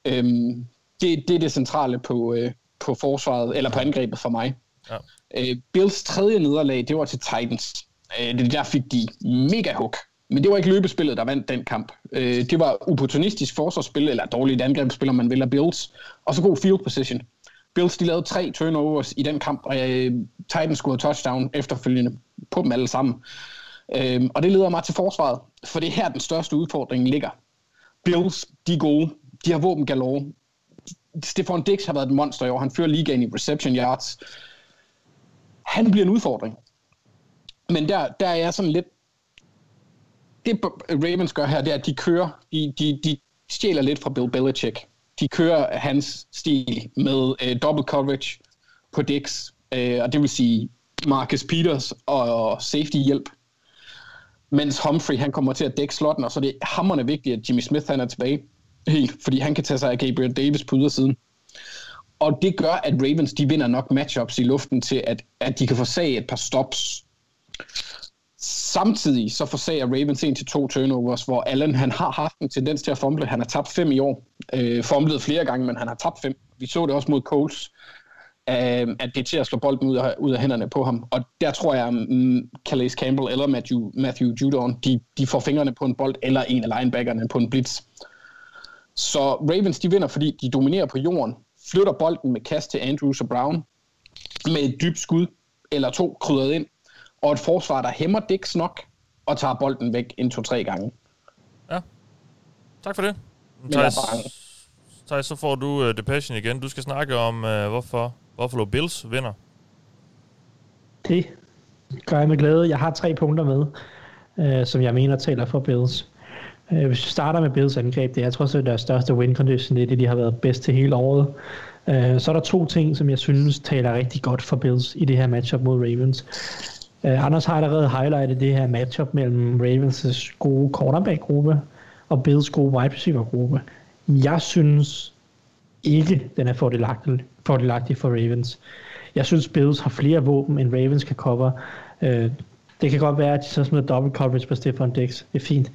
Øhm, det, det er det centrale på, øh, på forsvaret, eller på angrebet for mig. Ja. Øh, Bills tredje nederlag, det var til Titans. Øh, det der fik de mega hook. Men det var ikke løbespillet, der vandt den kamp. Øh, det var opportunistisk forsvarsspil, eller dårligt angrebsspil, om man vil, af Bills. Og så god field position. Bills de lavede tre turnovers i den kamp, og øh, Titans scorede touchdown efterfølgende på dem alle sammen. Øh, og det leder mig til forsvaret, for det er her, den største udfordring ligger. Bills, de er gode. De har våben galore. Stefan Dix har været et monster i år. Han fører ligaen i reception yards. Han bliver en udfordring. Men der, der er jeg sådan lidt... Det Ravens gør her, det er, at de kører... De, de, de stjæler lidt fra Bill Belichick. De kører hans stil med øh, double coverage på Dix. Øh, og det vil sige Marcus Peters og safety hjælp. Mens Humphrey han kommer til at dække slotten, og så er det hammerne vigtigt, at Jimmy Smith han er tilbage helt, fordi han kan tage sig af Gabriel Davis på ydersiden. Og det gør, at Ravens de vinder nok matchups i luften til, at, at de kan forsage et par stops. Samtidig så forsager Ravens en til to turnovers, hvor Allen han har haft en tendens til at fumble. Han har tabt fem i år. Øh, fumblede flere gange, men han har tabt fem. Vi så det også mod Colts, øh, at det er til at slå bolden ud af, ud af hænderne på ham. Og der tror jeg, um, Calais Campbell eller Matthew, Matthew Judon, de, de får fingrene på en bold, eller en af linebackerne på en blitz. Så Ravens de vinder, fordi de dominerer på jorden, flytter bolden med kast til Andrews og Brown, med et dybt skud, eller to krydret ind, og et forsvar, der hæmmer Dix nok, og tager bolden væk en, to, tre gange. Ja. Tak for det. Jeg er Thijs. Thijs, så får du uh, The Passion igen. Du skal snakke om, uh, hvorfor Buffalo Bills vinder. Det gør jeg med glæde. Jeg har tre punkter med, øh, som jeg mener taler for Bills. Øh, hvis vi starter med Bills angreb, det er trods alt deres største win condition, det er det, de har været bedst til hele året. Øh, så er der to ting, som jeg synes taler rigtig godt for Bills i det her matchup mod Ravens. Øh, Anders har allerede highlightet det her matchup mellem Ravens' gode cornerback-gruppe og Bills gode wide receiver-gruppe. Jeg synes ikke, den er fordelagtig, fordelagtig for Ravens. Jeg synes, Bills har flere våben, end Ravens kan cover. Øh, det kan godt være, at de så smider double coverage på Stefan Dix. Det er fint.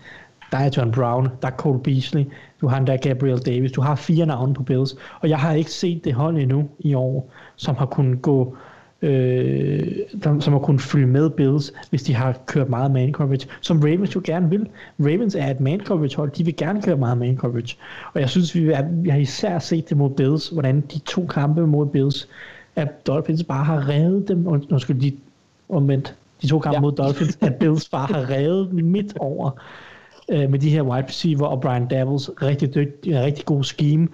Der er John Brown, der er Cole Beasley, du har der Gabriel Davis, du har fire navne på Bills, og jeg har ikke set det hold endnu i år, som har kunnet gå øh, der, som har kunnet følge med Bills, hvis de har kørt meget man coverage, som Ravens jo gerne vil. Ravens er et man coverage hold, de vil gerne køre meget man coverage. Og jeg synes, vi, er, vi har især set det mod Bills, hvordan de to kampe mod Bills, at Dolphins bare har reddet dem, og undskyld, de, omvendt, de to kampe ja. mod Dolphins, at Bills bare har reddet midt over øh, med de her wide receiver og Brian Davils rigtig, dygtig, rigtig god scheme,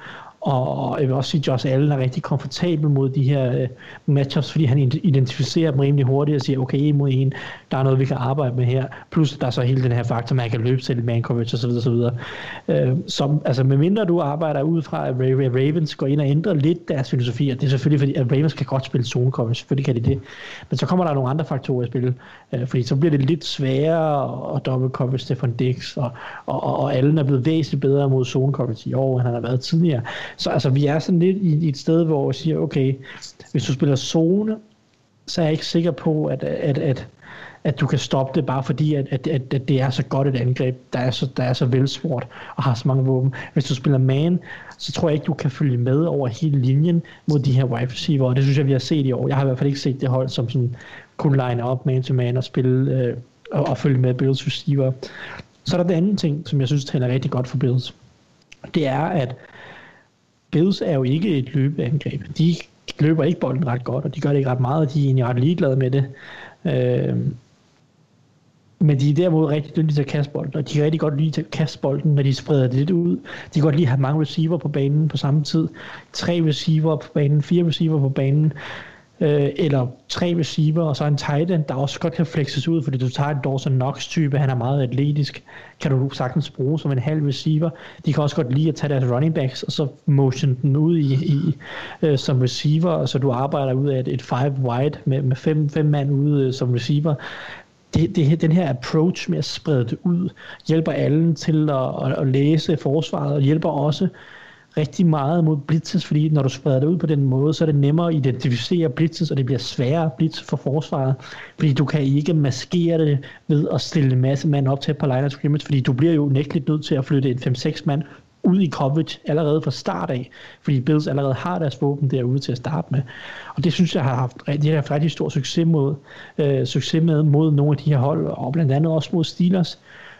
og jeg vil også sige, at Josh Allen er rigtig komfortabel mod de her øh, matchups, fordi han identificerer dem rimelig hurtigt og siger, okay, en mod en, der er noget, vi kan arbejde med her. Plus, der er så hele den her faktor, man kan løbe til man coverage osv. osv. Uh, som, altså, medmindre du arbejder ud fra, at Ravens går ind og ændrer lidt deres filosofi, og det er selvfølgelig fordi, at Ravens kan godt spille zone coverage, selvfølgelig kan de det. Men så kommer der nogle andre faktorer i spil, øh, fordi så bliver det lidt sværere at double coverage Stefan Dix, og, og, og, og Allen er blevet væsentligt bedre mod zone coverage i år, end han har været tidligere. Så altså, vi er sådan lidt i, i et sted, hvor vi siger, okay, hvis du spiller zone, så er jeg ikke sikker på, at, at, at, at du kan stoppe det, bare fordi, at, at, at, at det er så godt et angreb, der er så, der er så velsvort og har så mange våben. Hvis du spiller man, så tror jeg ikke, du kan følge med over hele linjen mod de her wide receiver, og det synes jeg, vi har set i år. Jeg har i hvert fald ikke set det hold, som sådan kunne line op man to man og spille øh, og, og følge med Bills receiver. Så er der den anden ting, som jeg synes taler rigtig godt for Bills. Det er, at Bills er jo ikke et løbeangreb. De løber ikke bolden ret godt, og de gør det ikke ret meget, og de er egentlig ret ligeglade med det. Øh, men de er derimod rigtig dygtige til at kaste bolden, og de kan rigtig godt lide til at kaste bolden, når de spreder det lidt ud. De kan godt lide at have mange receiver på banen på samme tid. Tre receiver på banen, fire receiver på banen øh, eller tre receiver, og så en tight end, der også godt kan flexes ud, fordi du tager en Dawson Knox-type, han er meget atletisk, kan du sagtens bruge som en halv receiver. De kan også godt lide at tage deres running backs, og så motion den ud i, i øh, som receiver, så du arbejder ud af et, et five wide med, med fem, fem mand ude øh, som receiver. Det, det, den her approach med at sprede det ud, hjælper alle til at, at, at læse forsvaret, og hjælper også rigtig meget mod blitzes, fordi når du spreder det ud på den måde, så er det nemmere at identificere blitzes, og det bliver sværere at blitz for forsvaret, fordi du kan ikke maskere det ved at stille en masse mand op til på line of scrimmage, fordi du bliver jo nægteligt nødt til at flytte en 5-6 mand ud i coverage allerede fra start af, fordi Bills allerede har deres våben derude til at starte med. Og det synes jeg har haft, det har haft rigtig stor succes, mod, øh, succes med mod nogle af de her hold, og blandt andet også mod Steelers,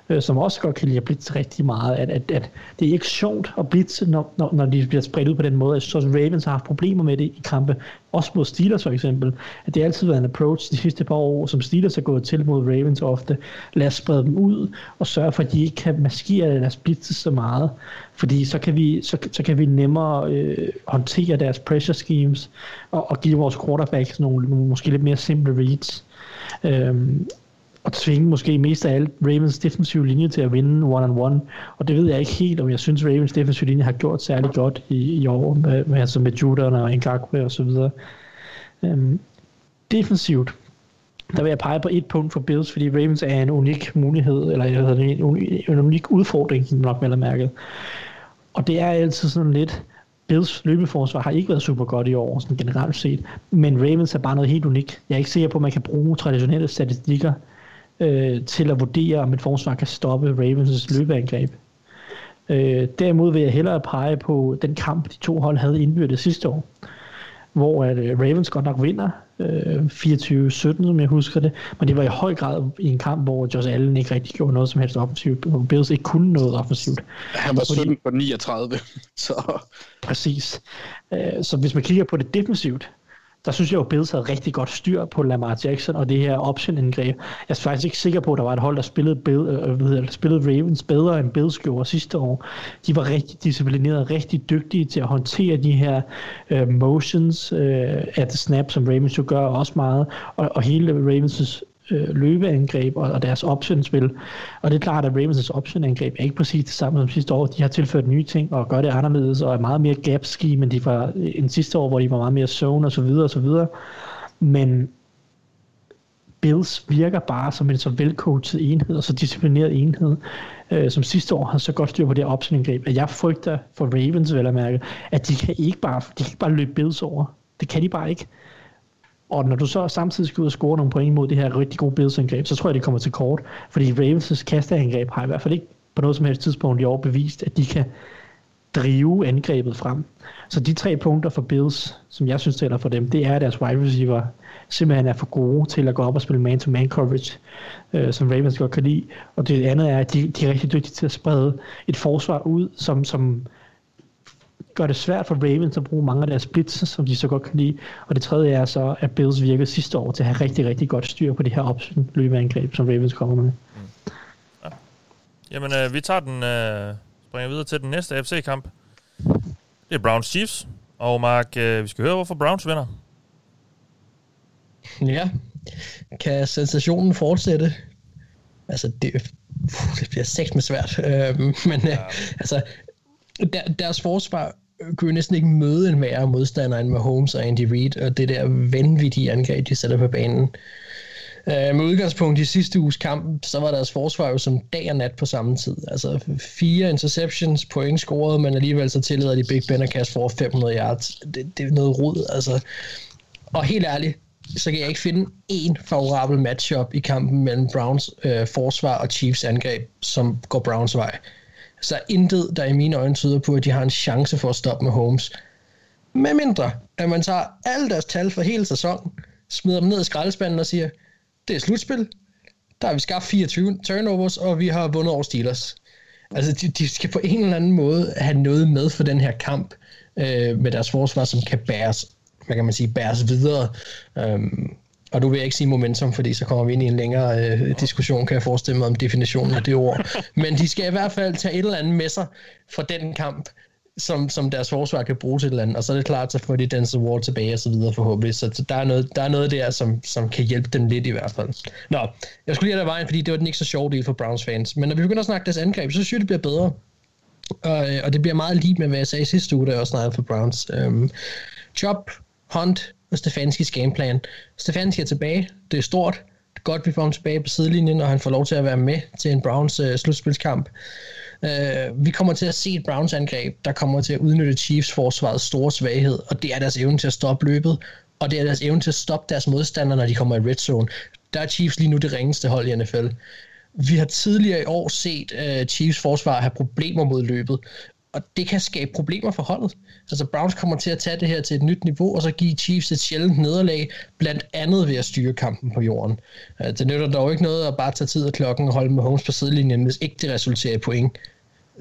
øh, som også godt kan lide at blitse rigtig meget, at, at, at det er ikke sjovt at blitse, når, når, når de bliver spredt ud på den måde. Jeg synes også, Ravens har haft problemer med det i kampe, også mod Steelers for eksempel, at det har altid været en approach de sidste par år, som Steelers har gået til mod Ravens ofte. Lad os sprede dem ud og sørge for, at de ikke kan maskere eller blitse så meget, fordi så kan vi, så, så kan vi nemmere øh, håndtere deres pressure schemes og, og give vores quarterbacks nogle, nogle måske lidt mere simple reads. Øhm, at tvinge måske mest af alt Ravens defensive linje til at vinde one-on-one. Og det ved jeg ikke helt, om jeg synes, Ravens defensive linje har gjort særlig godt i, i år, med, med, altså med Judon og Ngakwe og så videre. Øhm, defensivt, der vil jeg pege på et punkt for Bills, fordi Ravens er en unik mulighed, eller jeg ved, det, en, unik, en unik udfordring, nok vel mærket. Og det er altid sådan lidt, Bills løbeforsvar har ikke været super godt i år, sådan generelt set, men Ravens er bare noget helt unikt. Jeg er ikke sikker på, at man kan bruge traditionelle statistikker øh, til at vurdere, om et forsvar kan stoppe Ravens' løbeangreb. Øh, derimod vil jeg hellere pege på den kamp, de to hold havde indbyrdet sidste år, hvor at, øh, Ravens godt nok vinder øh, 24-17, som jeg husker det, men det var i høj grad i en kamp, hvor Josh Allen ikke rigtig gjorde noget som helst offensivt, og Bills ikke kunne noget offensivt. Han var 17 på 39, så... Præcis. Øh, så hvis man kigger på det defensivt, der synes jeg jo, Bills havde rigtig godt styr på Lamar Jackson og det her optionindgreb. Jeg er faktisk ikke sikker på, at der var et hold, der spillede, Bill, øh, ved, spillede Ravens bedre end Bills gjorde sidste år. De var rigtig disciplinerede, rigtig dygtige til at håndtere de her øh, motions øh, at the snap, som Ravens jo gør også meget, og, og hele Ravens' øh, løbeangreb og, og deres optionspil. Og det er klart, at Ravens' optionangreb er ikke præcis det samme som sidste år. De har tilført nye ting og gør det anderledes og er meget mere gap scheme, end de var øh, en sidste år, hvor de var meget mere zone og så videre og så videre. Men Bills virker bare som en så velcoachet enhed og så disciplineret enhed, øh, som sidste år har så godt styr på det optionangreb, at jeg frygter for Ravens vel at mærke, at de kan ikke bare, de kan ikke bare løbe Bills over. Det kan de bare ikke. Og når du så samtidig skal ud og score nogle point mod det her rigtig gode Bills-angreb, så tror jeg, det kommer til kort. Fordi Ravens' kasteangreb har i hvert fald ikke på noget som helst tidspunkt i år bevist, at de kan drive angrebet frem. Så de tre punkter for Bills, som jeg synes tæller for dem, det er, at deres wide receiver simpelthen er for gode til at gå op og spille man-to-man coverage, øh, som Ravens godt kan lide. Og det andet er, at de, de er rigtig dygtige til at sprede et forsvar ud, som, som gør det svært for Ravens at bruge mange af deres blitz, som de så godt kan lide. Og det tredje er så, at Bills virkede sidste år til at have rigtig, rigtig godt styr på det her option løbeangreb, som Ravens kommer med. Mm. Ja. Jamen, øh, vi tager den, øh, springer videre til den næste FC-kamp. Det er Browns Chiefs. Og Mark, øh, vi skal høre, hvorfor Browns vinder. Ja, kan sensationen fortsætte? Altså, det, det bliver sex med svært. Øh, men ja. øh, altså, der, deres forsvar kunne næsten ikke møde en værre modstander end Mahomes og Andy Reid, og det der vanvittige angreb, de sætter på banen. Uh, med udgangspunkt i sidste uges kamp, så var deres forsvar jo som dag og nat på samme tid. Altså fire interceptions, point scoret, men alligevel så tillader de Big Ben at kaste for 500 yards. Det, det er noget rod, altså. Og helt ærligt, så kan jeg ikke finde en favorabel matchup i kampen mellem Browns øh, forsvar og Chiefs angreb, som går Browns vej. Så er intet, der i mine øjne tyder på, at de har en chance for at stoppe med Holmes. Med mindre, at man tager alle deres tal for hele sæsonen, smider dem ned i skraldespanden og siger, det er slutspil, der har vi skabt 24 turnovers, og vi har vundet over Steelers. Altså, de, de skal på en eller anden måde have noget med for den her kamp øh, med deres forsvar, som kan bæres, hvad kan man sige, bæres videre. Um, og du vil jeg ikke sige momentum, fordi så kommer vi ind i en længere øh, diskussion, kan jeg forestille mig, om definitionen af det ord. Men de skal i hvert fald tage et eller andet med sig fra den kamp, som, som deres forsvar kan bruge til et eller andet, og så er det klart, så får de Denzel Ward tilbage og så videre forhåbentlig, så, der, er noget, der er noget der, som, som kan hjælpe dem lidt i hvert fald. Nå, jeg skulle lige have vejen, fordi det var den ikke så sjove del for Browns fans, men når vi begynder at snakke deres angreb, så synes jeg, det bliver bedre, og, øh, og det bliver meget lige med, hvad jeg sagde sidste uge, da jeg også snakkede for Browns. Um, Chop, Hunt og Stefanskis gameplan. Stefanski er tilbage, det er stort, det er godt, vi får ham tilbage på sidelinjen, og han får lov til at være med til en Browns øh, slutspilskamp. Øh, vi kommer til at se et Browns angreb, der kommer til at udnytte Chiefs forsvarets store svaghed, og det er deres evne til at stoppe løbet, og det er deres evne til at stoppe deres modstandere, når de kommer i red zone. Der er Chiefs lige nu det ringeste hold i NFL. Vi har tidligere i år set uh, Chiefs forsvar have problemer mod løbet, og det kan skabe problemer for holdet. Altså Browns kommer til at tage det her til et nyt niveau, og så give Chiefs et sjældent nederlag, blandt andet ved at styre kampen på jorden. Øh, det nytter dog ikke noget at bare tage tid af klokken og holde med Holmes på sidelinjen, hvis ikke det resulterer i point.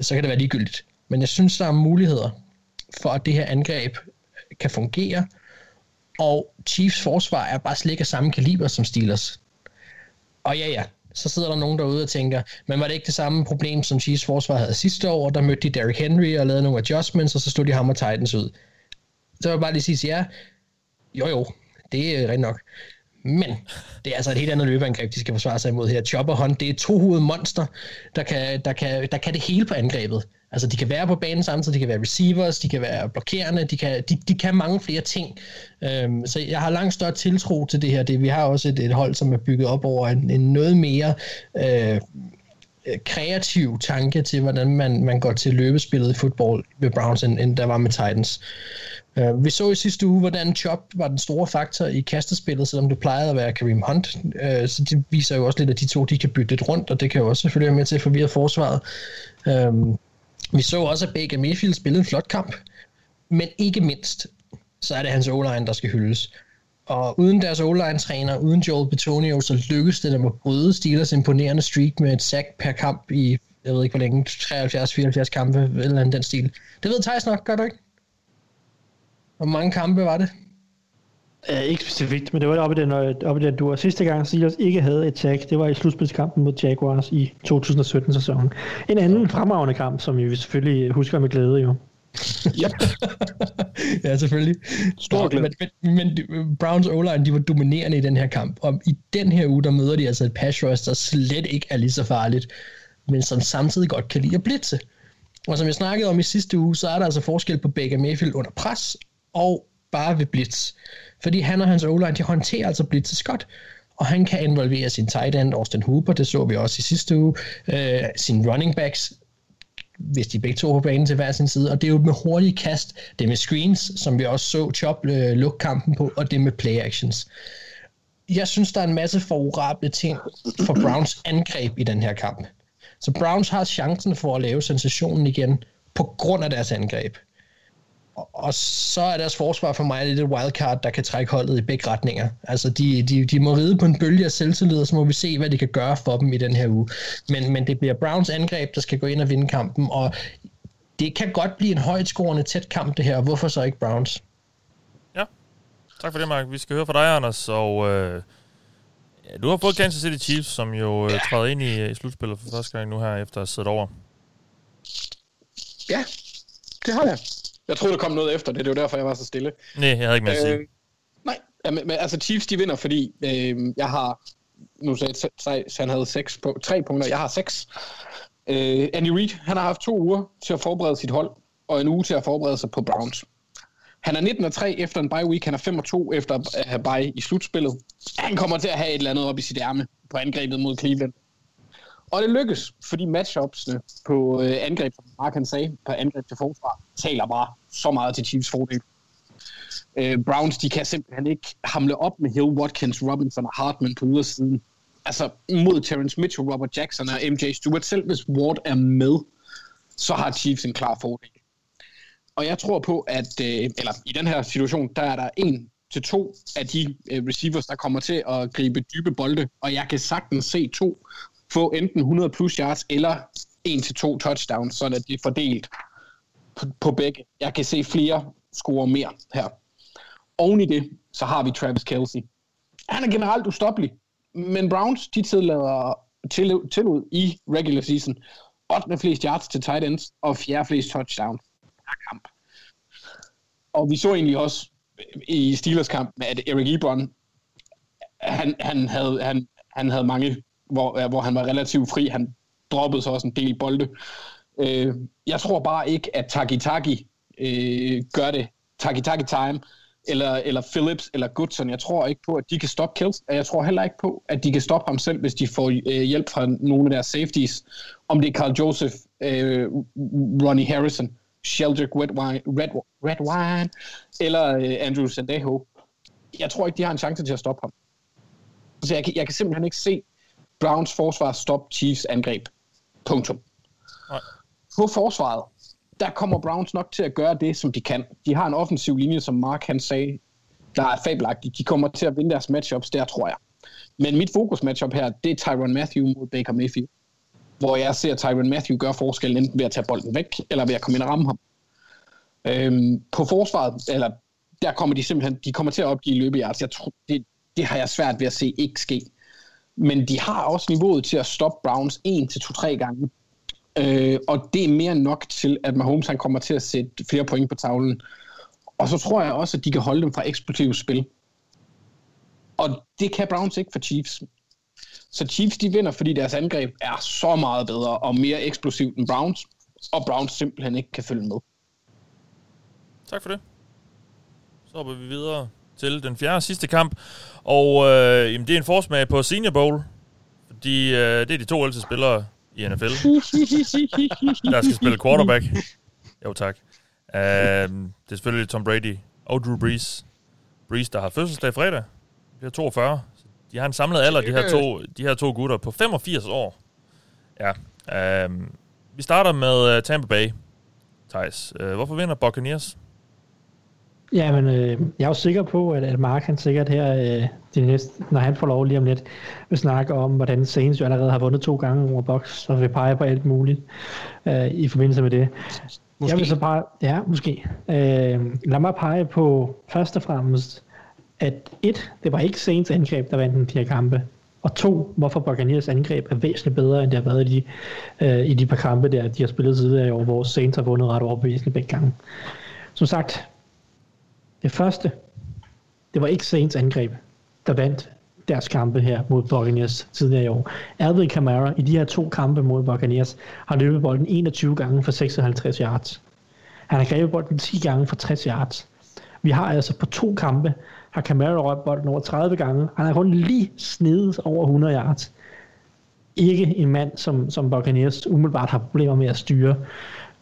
Så kan det være ligegyldigt. Men jeg synes, der er muligheder for, at det her angreb øh, kan fungere, og Chiefs forsvar er bare slet ikke af samme kaliber som Steelers. Og ja, ja, så sidder der nogen derude og tænker, men var det ikke det samme problem, som Chiefs forsvar havde sidste år, der mødte de Derrick Henry og lavede nogle adjustments, og så stod de ham og Titans ud. Så vil jeg bare lige sige, ja, jo jo, det er rigtigt nok. Men det er altså et helt andet løbeangreb, de skal forsvare sig imod her. Chopper Hunt, det er to hovedet monster, der kan, der, kan, der kan det hele på angrebet. Altså, de kan være på banen samtidig, de kan være receivers, de kan være blokerende, de kan, de, de kan mange flere ting. Øhm, så jeg har langt større tiltro til det her. Det, vi har også et, et hold, som er bygget op over en, en noget mere øh, kreativ tanke til, hvordan man, man går til løbespillet i fodbold ved Browns, end, end der var med Titans. Uh, vi så i sidste uge, hvordan Chop var den store faktor i kastespillet, selvom det plejede at være Kareem Hunt. Uh, så det viser jo også lidt, at de to de kan bytte lidt rundt, og det kan jo også selvfølgelig være med til at forvirre forsvaret. Uh, vi så også, at Baker Mayfield spillede en flot kamp, men ikke mindst, så er det hans o der skal hyldes. Og uden deres o træner uden Joel Betonio, så lykkedes det dem at bryde Steelers imponerende streak med et sack per kamp i, jeg ved ikke hvor længe, 73-74 kampe, eller andet den stil. Det ved Thijs nok, gør du ikke? Hvor mange kampe var det? Uh, ikke specifikt, men det var oppe i den, øh, oppe i den du sidste gang Steelers ikke havde et tag, det var i slutspilskampen mod Jaguars i 2017-sæsonen. En anden fremragende kamp, som vi selvfølgelig husker med glæde jo. ja. ja, selvfølgelig. Stor glæde. Men, men, men Browns o de var dominerende i den her kamp, og i den her uge, der møder de altså et pass rush, der slet ikke er lige så farligt, men som samtidig godt kan lide at blitse. Og som jeg snakkede om i sidste uge, så er der altså forskel på Baker Mayfield under pres og bare ved blitz. Fordi han og hans o de håndterer altså blitzes godt. Og han kan involvere sin tight end, Austin Hooper, det så vi også i sidste uge, øh, sin running backs, hvis de begge to på banen til hver sin side. Og det er jo med hurtige kast, det er med screens, som vi også så Chop øh, lukke kampen på, og det er med play actions. Jeg synes, der er en masse favorable ting for Browns angreb i den her kamp. Så Browns har chancen for at lave sensationen igen på grund af deres angreb og så er deres forsvar for mig lidt et wildcard, der kan trække holdet i begge retninger. Altså, de, de, de må ride på en bølge af selvtillid, og så må vi se, hvad det kan gøre for dem i den her uge. Men, men det bliver Browns angreb, der skal gå ind og vinde kampen, og det kan godt blive en højt scorende tæt kamp, det her. Hvorfor så ikke Browns? Ja, tak for det, Mark. Vi skal høre fra dig, Anders, og... Øh Ja, du har fået Kansas City Chiefs, som jo øh, træder ind i, i slutspillet for første gang nu her, efter at have siddet over. Ja, det har jeg. Jeg troede, der kom noget efter det. Det var derfor, jeg var så stille. Nej, jeg havde ikke med at sige. Øh, nej, men, men, altså Chiefs, de vinder, fordi øh, jeg har... Nu sagde jeg, han havde seks på, tre punkter. Jeg har seks. Øh, Andy Reid, han har haft to uger til at forberede sit hold, og en uge til at forberede sig på Browns. Han er 19 og 3 efter en bye week. Han er 5 og 2 efter at have bye i slutspillet. Han kommer til at have et eller andet op i sit ærme på angrebet mod Cleveland. Og det lykkes, fordi matchupsene på øh, angreb, som Mark han sagde, på angreb til forsvar, taler bare så meget til Chiefs fordel. Øh, Browns, de kan simpelthen ikke hamle op med Hill, Watkins, Robinson og Hartman på ydersiden. Altså mod Terrence Mitchell, Robert Jackson og MJ Stewart. Selv hvis Ward er med, så har Chiefs en klar fordel. Og jeg tror på, at øh, eller i den her situation, der er der en til to af de øh, receivers, der kommer til at gribe dybe bolde, og jeg kan sagtens se to få enten 100 plus yards eller en til to touchdowns, så det er fordelt på, på begge. Jeg kan se flere score mere her. Oven i det, så har vi Travis Kelsey. Han er generelt ustoppelig, men Browns, de tillader til, tillod i regular season 8. flest yards til tight ends og 4. flest touchdowns per kamp. Og vi så egentlig også i Steelers kamp, at Eric Ebron, han, han, havde, han, han havde mange, hvor, hvor han var relativt fri. Han droppede så også en del bolde. Øh, jeg tror bare ikke, at Taki Taki øh, gør det. Taki Taki time, eller, eller Phillips, eller Goodson. Jeg tror ikke på, at de kan stoppe Kills. Jeg tror heller ikke på, at de kan stoppe ham selv, hvis de får øh, hjælp fra nogle af deres safeties. Om det er Carl Joseph, øh, Ronnie Harrison, Sheldrick Redwine, Red, Redwine eller øh, Andrew Sandejo. Jeg tror ikke, de har en chance til at stoppe ham. Så jeg, jeg kan simpelthen ikke se Browns forsvar stoppe Chiefs angreb. Punktum. Nej. På forsvaret, der kommer Browns nok til at gøre det, som de kan. De har en offensiv linje, som Mark han sagde, der er fabelagtig. De kommer til at vinde deres matchups, der tror jeg. Men mit fokus matchup her, det er Tyron Matthew mod Baker Mayfield. Hvor jeg ser Tyron Matthew gøre forskellen enten ved at tage bolden væk, eller ved at komme ind og ramme ham. Øhm, på forsvaret, eller der kommer de simpelthen, de kommer til at opgive løbejarts. Jeg tror, det, det har jeg svært ved at se ikke ske. Men de har også niveauet til at stoppe Browns 1-2-3 gange. Øh, og det er mere nok til, at Mahomes han kommer til at sætte flere point på tavlen. Og så tror jeg også, at de kan holde dem fra eksplosivt spil. Og det kan Browns ikke for Chiefs. Så Chiefs de vinder, fordi deres angreb er så meget bedre og mere eksplosivt end Browns. Og Browns simpelthen ikke kan følge med. Tak for det. Så hopper vi videre til den fjerde sidste kamp. Og øh, jamen, det er en forsmag på Senior Bowl. Fordi øh, det er de to ældste spillere i NFL. der skal spille quarterback. Jo, tak. Uh, det er selvfølgelig Tom Brady og Drew Brees. Brees, der har fødselsdag fredag. Det er 42. De har en samlet alder, de her to, de her to gutter, på 85 år. Ja. Uh, vi starter med uh, Tampa Bay, Thijs. Uh, hvorfor vinder Buccaneers? Ja, men øh, jeg er jo sikker på, at, at Mark han sikkert her, øh, de næste, når han får lov lige om lidt, vil snakke om, hvordan Saints jo allerede har vundet to gange over box, og vil pege på alt muligt øh, i forbindelse med det. Måske. Jeg vil så pege, ja, måske. Øh, lad mig pege på først og fremmest, at et, det var ikke Saints angreb, der vandt den de her kampe. Og to, hvorfor Buccaneers angreb er væsentligt bedre, end det har været i de, øh, i de par kampe, der de har spillet tidligere i år, hvor Saints har vundet ret overbevisende begge gange. Som sagt, det første, det var ikke Saints angreb, der vandt deres kampe her mod Buccaneers tidligere i år. Alvin Kamara i de her to kampe mod Buccaneers har løbet bolden 21 gange for 56 yards. Han har grebet bolden 10 gange for 60 yards. Vi har altså på to kampe, har Kamara røbt bolden over 30 gange. Han har kun lige snedet over 100 yards. Ikke en mand, som, som Buccaneers umiddelbart har problemer med at styre.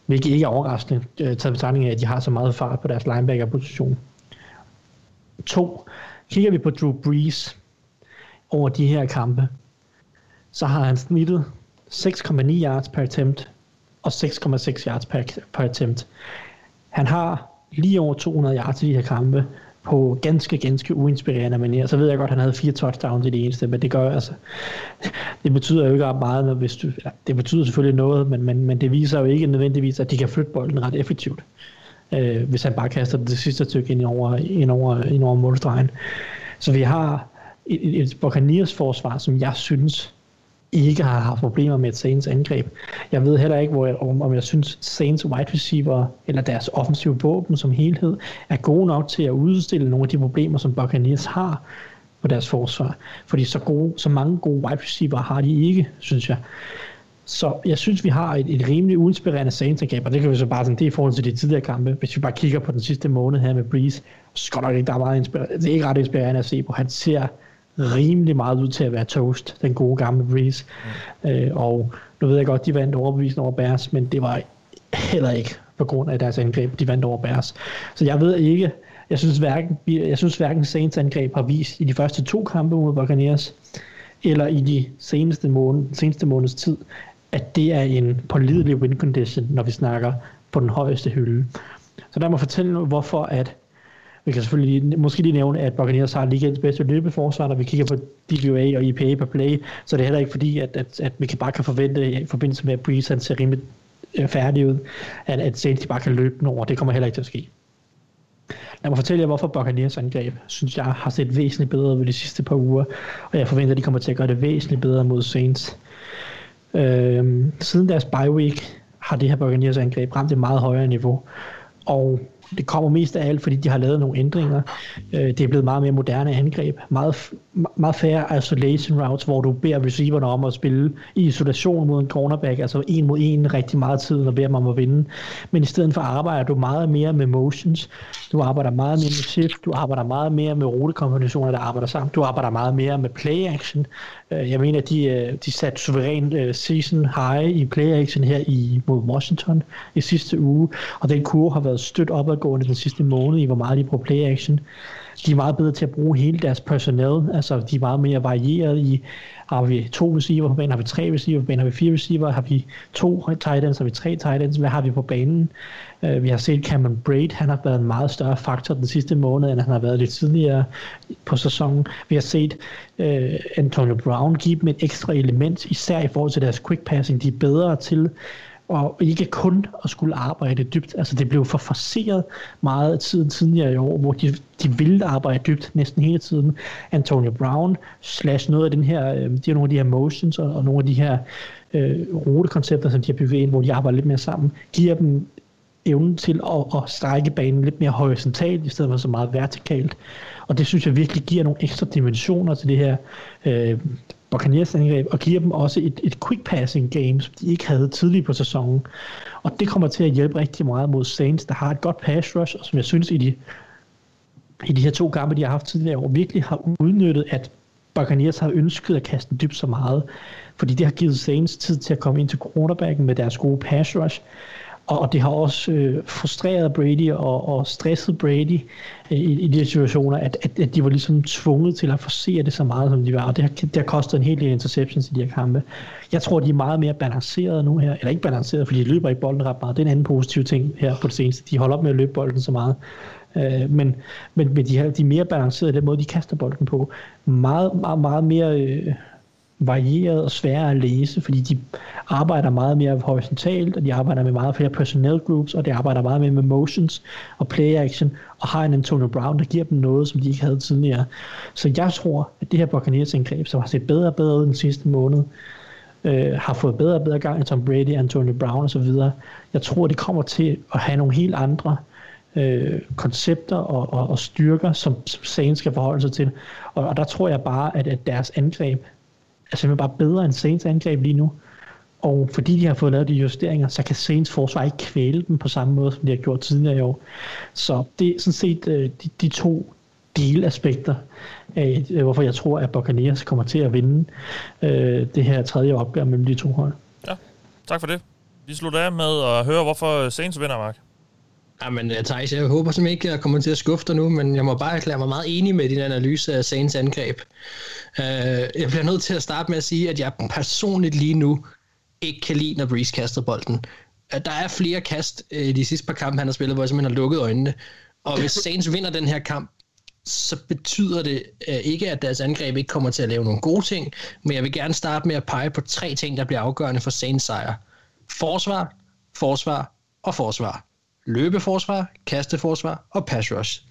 Hvilket ikke er overraskende, øh, taget betragtning af, at de har så meget fart på deres linebacker-position. To. Kigger vi på Drew Brees over de her kampe, så har han snittet 6,9 yards per attempt og 6,6 yards per, per attempt. Han har lige over 200 yards i de her kampe, på ganske, ganske uinspirerende manier. Så ved jeg godt, at han havde fire touchdowns i det eneste, men det gør altså, det betyder jo ikke ret meget, når hvis du, ja, det betyder selvfølgelig noget, men, men, men det viser jo ikke nødvendigvis, at de kan flytte bolden ret effektivt, øh, hvis han bare kaster det sidste stykke ind over, ind over, ind over målstregen. Så vi har et, et, Buccaneers forsvar, som jeg synes ikke har haft problemer med et Saints angreb. Jeg ved heller ikke, hvor jeg, om, om jeg synes, Saints wide receiver eller deres offensive våben som helhed er gode nok til at udstille nogle af de problemer, som Buccaneers har på deres forsvar. Fordi så, gode, så mange gode wide receiver har de ikke, synes jeg. Så jeg synes, vi har et, et rimelig uinspirerende Saints angreb, og det kan vi så bare sådan, det i forhold til de tidligere kampe. Hvis vi bare kigger på den sidste måned her med Breeze, så skal nok ikke, der er meget inspirerende. Det er ikke ret inspirerende at se på. Han ser rimelig meget ud til at være toast, den gode gamle Breeze. Mm. Øh, og nu ved jeg godt, de vandt overbevisende over Bears, men det var heller ikke på grund af deres angreb, de vandt over Bears. Så jeg ved ikke, Jeg synes hverken, jeg synes hverken Saints angreb har vist i de første to kampe mod Buccaneers, eller i de seneste, måned, seneste måneds tid, at det er en pålidelig win condition, når vi snakker på den højeste hylde. Så der må fortælle nu, hvorfor at vi kan selvfølgelig måske lige nævne, at Buccaneers har ligegens bedste løbeforsvar, når vi kigger på DVA og IPA per play, så det er heller ikke fordi, at, at, at vi kan bare kan forvente i forbindelse med, at Breeze han ser rimelig øh, færdig ud, at, at Saints bare kan løbe den over. Det kommer heller ikke til at ske. Lad mig fortælle jer, hvorfor Buccaneers angreb, synes jeg, har set væsentligt bedre ved de sidste par uger, og jeg forventer, at de kommer til at gøre det væsentligt bedre mod Saints. Øhm, siden deres bye week har det her Buccaneers angreb ramt et meget højere niveau, og det kommer mest af alt, fordi de har lavet nogle ændringer. Øh, det er blevet meget mere moderne angreb. Meget, meget færre isolation routes, hvor du beder receiverne om at spille i isolation mod en cornerback, altså en mod en rigtig meget tid, og beder man om at vinde. Men i stedet for arbejder du meget mere med motions. Du arbejder meget mere med shift. Du arbejder meget mere med rutekombinationer, der arbejder sammen. Du arbejder meget mere med play action. Øh, jeg mener, de, øh, de satte suveræn øh, season high i play action her i, mod Washington i sidste uge, og den kurve har været stødt opadgående den sidste måned i, hvor meget de bruger play action. De er meget bedre til at bruge hele deres personel, altså de er meget mere varieret i, har vi to receiver på banen, har vi tre receiver på banen, har vi fire receiver, har vi to tight ends, har vi tre tight ends, hvad har vi på banen? Uh, vi har set Cameron Braid, han har været en meget større faktor den sidste måned, end han har været lidt tidligere på sæsonen. Vi har set uh, Antonio Brown give dem et ekstra element, især i forhold til deres quick passing. De er bedre til og ikke kun at skulle arbejde dybt. Altså det blev for forceret meget af tiden tidligere i år, hvor de, de ville arbejde dybt næsten hele tiden. Antonio Brown slash noget af den her, øh, de har nogle af de her motions og, og nogle af de her øh, rutekoncepter, som de har bygget ind, hvor de arbejder lidt mere sammen, giver dem evnen til at, at strække banen lidt mere horisontalt, i stedet for så meget vertikalt. Og det synes jeg virkelig giver nogle ekstra dimensioner til det her øh, Buccaneers angreb, og giver dem også et, et quick passing game, som de ikke havde tidligere på sæsonen. Og det kommer til at hjælpe rigtig meget mod Saints, der har et godt pass rush, og som jeg synes i de, i de her to kampe, de har haft tidligere år, virkelig har udnyttet, at Buccaneers har ønsket at kaste dybt så meget, fordi det har givet Saints tid til at komme ind til quarterbacken med deres gode pass rush, og det har også øh, frustreret Brady og, og stresset Brady øh, i, i de situationer, at, at, at de var ligesom tvunget til at forsere det så meget, som de var. Og det har, det har kostet en hel del interceptions i de her kampe. Jeg tror, de er meget mere balancerede nu her. Eller ikke balanceret, fordi de løber ikke bolden ret meget. Det er en anden positiv ting her på det seneste. De holder op med at løbe bolden så meget. Øh, men, men, men de, har, de er mere balancerede i den måde, de kaster bolden på. Meget, meget, meget mere... Øh, varieret og sværere at læse, fordi de arbejder meget mere horisontalt, og de arbejder med meget flere personnel groups, og de arbejder meget mere med motions og play action, og har en Antonio Brown, der giver dem noget, som de ikke havde tidligere. Så jeg tror, at det her Buccaneers indgreb, som har set bedre og bedre ud den sidste måned, øh, har fået bedre og bedre gang i Tom Brady, Antonio Brown osv., jeg tror, det kommer til at have nogle helt andre øh, koncepter og, og, og styrker, som, som Saints skal forholde sig til. Og, og der tror jeg bare, at, at deres angreb Altså, er simpelthen bare bedre end Saints angreb lige nu. Og fordi de har fået lavet de justeringer, så kan Saints forsvar ikke kvæle dem på samme måde, som de har gjort tidligere i år. Så det er sådan set øh, de, de to delaspekter af, øh, hvorfor jeg tror, at Buccaneers kommer til at vinde øh, det her tredje opgør mellem de to hold. Ja, tak for det. Vi slutter af med at høre, hvorfor Saints vinder, Mark. Jamen, uh, Thijs, jeg håber simpelthen ikke, at jeg kommer til at skuffe dig nu, men jeg må bare erklære mig meget enig med din analyse af Saints angreb. Uh, jeg bliver nødt til at starte med at sige, at jeg personligt lige nu ikke kan lide, når Breeze kaster bolden. Uh, der er flere kast uh, de sidste par kampe, han har spillet, hvor jeg simpelthen har lukket øjnene. Og hvis Saints vinder den her kamp, så betyder det uh, ikke, at deres angreb ikke kommer til at lave nogle gode ting, men jeg vil gerne starte med at pege på tre ting, der bliver afgørende for Saints sejr. Forsvar, forsvar og forsvar løbeforsvar, kasteforsvar og pass rush.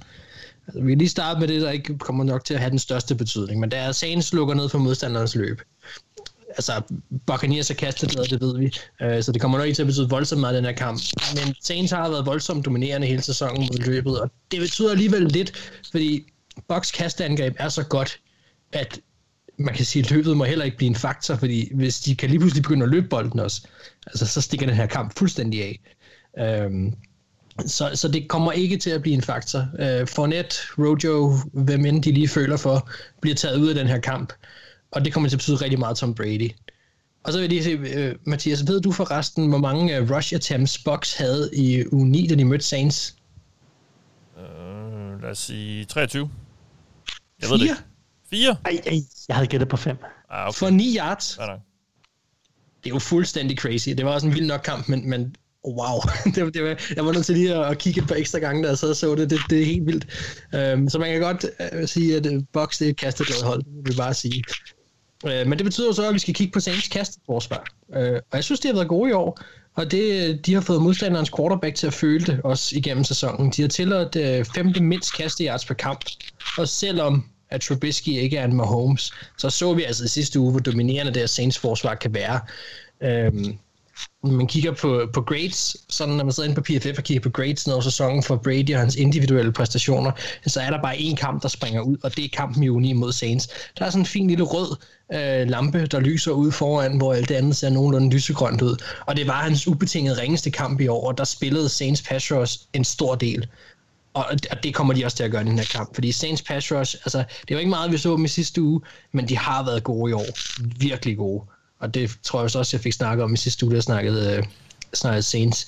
Altså, vi kan lige starte med det, der ikke kommer nok til at have den største betydning, men det er, at Saints lukker ned for modstanderens løb. Altså, Buccaneers er kastet ned, det ved vi, uh, så det kommer nok ikke til at betyde voldsomt meget i den her kamp. Men Saints har været voldsomt dominerende hele sæsonen mod løbet, og det betyder alligevel lidt, fordi Bucks kasteangreb er så godt, at man kan sige, at løbet må heller ikke blive en faktor, fordi hvis de kan lige pludselig begynde at løbe bolden også, altså, så stikker den her kamp fuldstændig af. Øhm, så, så det kommer ikke til at blive en faktor. Uh, Fournette, Rojo, hvem end de lige føler for, bliver taget ud af den her kamp. Og det kommer til at betyde rigtig meget Tom Brady. Og så vil jeg lige se, uh, Mathias, ved du forresten, hvor mange uh, rush attempts Box havde i u 9, da de mødte Saints? Uh, lad os sige 23. Jeg ved det Fire? ikke. 4? Ej, ej, jeg havde gættet på 5. Ah, okay. For 9 yards. Nok. Det er jo fuldstændig crazy. Det var også en vild nok kamp, men, men wow. det, var- det var, jeg var nødt til lige at, at kigge et par ekstra gange, da jeg sad og så det. Det, det er helt vildt. Um, så man kan godt uh, sige, at øh, Box Bucks det er et kastet hold, vil jeg bare sige. Uh, men det betyder jo så, at vi skal kigge på Saints kasteforsvar. Uh, og jeg synes, det har været gode i år. Og det, de har fået modstanderens quarterback til at føle det også igennem sæsonen. De har tilladt uh, femte mindst kastejards per kamp. Og selvom at Trubisky ikke er en Mahomes, så så vi altså i sidste uge, hvor dominerende det her Saints forsvar kan være. Øhm, man kigger på, på grades, sådan når man sidder inde på PFF og kigger på grades over sæsonen for Brady og hans individuelle præstationer, så er der bare én kamp, der springer ud, og det er kampen i juni mod Saints. Der er sådan en fin lille rød øh, lampe, der lyser ud foran, hvor alt det andet ser nogenlunde lysegrønt ud. Og det var hans ubetinget ringeste kamp i år, og der spillede Saints pass rush en stor del. Og og det kommer de også til at gøre i den her kamp, fordi Saints pass rush, altså det var ikke meget, vi så dem i sidste uge, men de har været gode i år. Virkelig gode. Og det tror jeg også, jeg fik snakket om i sidste uge, da jeg snakkede, øh, snakkede Saints.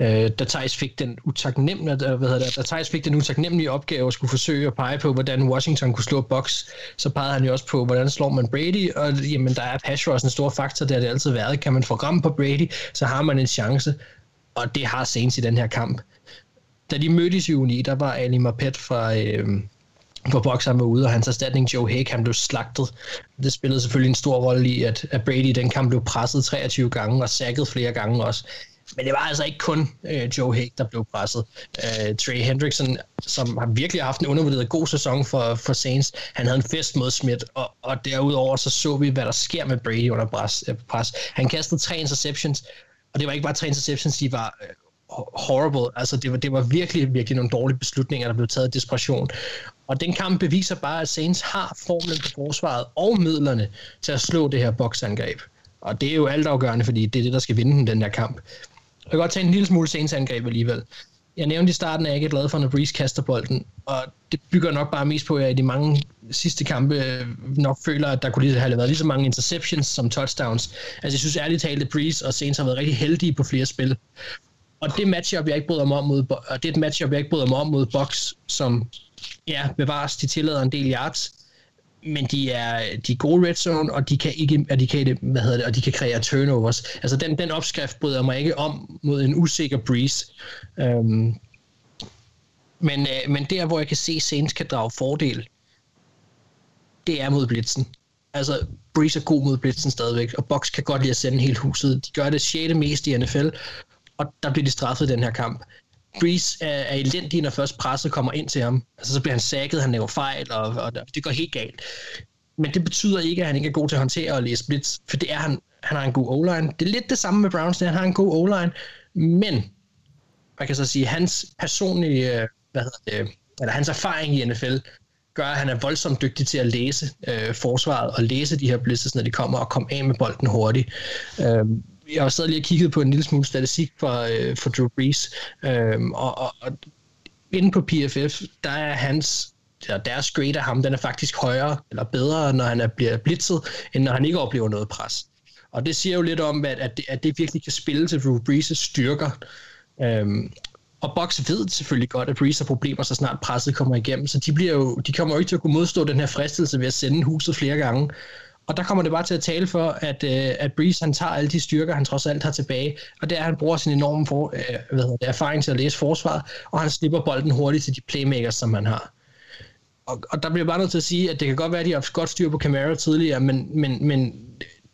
Øh, da Thijs fik den utaknemmelige, øh, hvad hedder det, da Thijs fik den utaknemmelige opgave at skulle forsøge at pege på, hvordan Washington kunne slå boks, så pegede han jo også på, hvordan slår man Brady, og jamen, der er pass rush en stor faktor, det har det altid været. Kan man få ramme på Brady, så har man en chance, og det har Saints i den her kamp da de mødtes i juni, der var Ali Marpet fra, øh, på bokseren var ude, og hans erstatning Joe Hague, han blev slagtet. Det spillede selvfølgelig en stor rolle i, at, at Brady i den kamp blev presset 23 gange, og sækket flere gange også. Men det var altså ikke kun øh, Joe Hague, der blev presset. Øh, Trey Hendrickson, som har virkelig haft en undervurderet god sæson for, for Saints, han havde en fest mod Smith, og, og derudover så så vi, hvad der sker med Brady under pres. øh, pres. Han kastede tre interceptions, og det var ikke bare tre interceptions, de var øh, horrible. Altså, det var, det var virkelig, virkelig nogle dårlige beslutninger, der blev taget i desperation. Og den kamp beviser bare, at Saints har formlen på forsvaret og midlerne til at slå det her boksangreb. Og det er jo altafgørende, fordi det er det, der skal vinde den, der her kamp. Jeg kan godt tage en lille smule Saints angreb alligevel. Jeg nævnte i starten, at jeg ikke er glad for, når Breeze kaster bolden, og det bygger nok bare mest på, at jeg i de mange sidste kampe øh, nok føler, at der kunne lige have været lige så mange interceptions som touchdowns. Altså jeg synes ærligt talt, at Breeze og Saints har været rigtig heldige på flere spil. Og det matchup, jeg ikke bryder mig om mod, og det er et matchup, jeg ikke bryder mig om mod Box, som ja, bevares, de tillader en del yards, men de er, de er gode red zone, og de kan ikke, og de kan, hvad hedder det, og de kan kreere turnovers. Altså den, den opskrift bryder mig ikke om mod en usikker breeze. Um, men, øh, men der, hvor jeg kan se, Saints kan drage fordel, det er mod blitzen. Altså, Breeze er god mod blitzen stadigvæk, og Box kan godt lide at sende hele huset. De gør det 6. mest i NFL, og der bliver de straffet i den her kamp. Breeze er, er elendig, når først presset kommer ind til ham. Altså, så bliver han sækket, han laver fejl, og, og det går helt galt. Men det betyder ikke, at han ikke er god til at håndtere og læse blitz, for det er han. Han har en god O-line. Det er lidt det samme med Browns, han har en god O-line, men man kan så sige, hans personlige, øh, hvad hedder det, eller hans erfaring i NFL, gør, at han er voldsomt dygtig til at læse øh, forsvaret og læse de her blitzes, når de kommer og komme af med bolden hurtigt. Øh, jeg har stadig lige kigget på en lille smule statistik for, øh, for Drew Brees, øh, og, og, og inde på PFF, der er hans eller deres grade af ham, den er faktisk højere eller bedre, når han er, bliver blitzet, end når han ikke oplever noget pres. Og det siger jo lidt om, at, at, det, at det virkelig kan spille til Drew Brees' styrker. Øhm, og Box ved selvfølgelig godt, at Brees har problemer, så snart presset kommer igennem, så de, bliver jo, de kommer jo ikke til at kunne modstå den her fristelse ved at sende huset flere gange. Og der kommer det bare til at tale for, at, øh, at Breeze han tager alle de styrker, han trods alt har tilbage, og det er, at han bruger sin enorme for, øh, hvad hedder det, erfaring til at læse forsvaret, og han slipper bolden hurtigt til de playmakers, som han har. Og, og der bliver bare nødt til at sige, at det kan godt være, at de har godt styr på Camara tidligere, men, men, men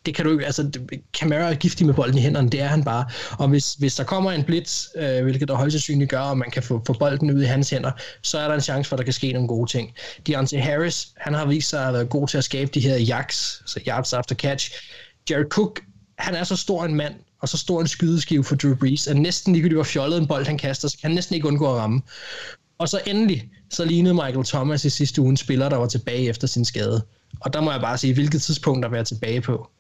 det kan du ikke, altså Camara er giftig med bolden i hænderne, det er han bare. Og hvis, hvis der kommer en blitz, øh, hvilket der højst sandsynligt gør, og man kan få, få bolden ud i hans hænder, så er der en chance for, at der kan ske nogle gode ting. Deontay Harris, han har vist sig at være god til at skabe de her yaks, så altså yards after catch. Jared Cook, han er så stor en mand, og så stor en skydeskive for Drew Brees, at næsten ligegyldigt hvor fjollet en bold han kaster, så kan han næsten ikke undgå at ramme. Og så endelig, så lignede Michael Thomas i sidste uge en spiller, der var tilbage efter sin skade. Og der må jeg bare sige, hvilket tidspunkt der være tilbage på.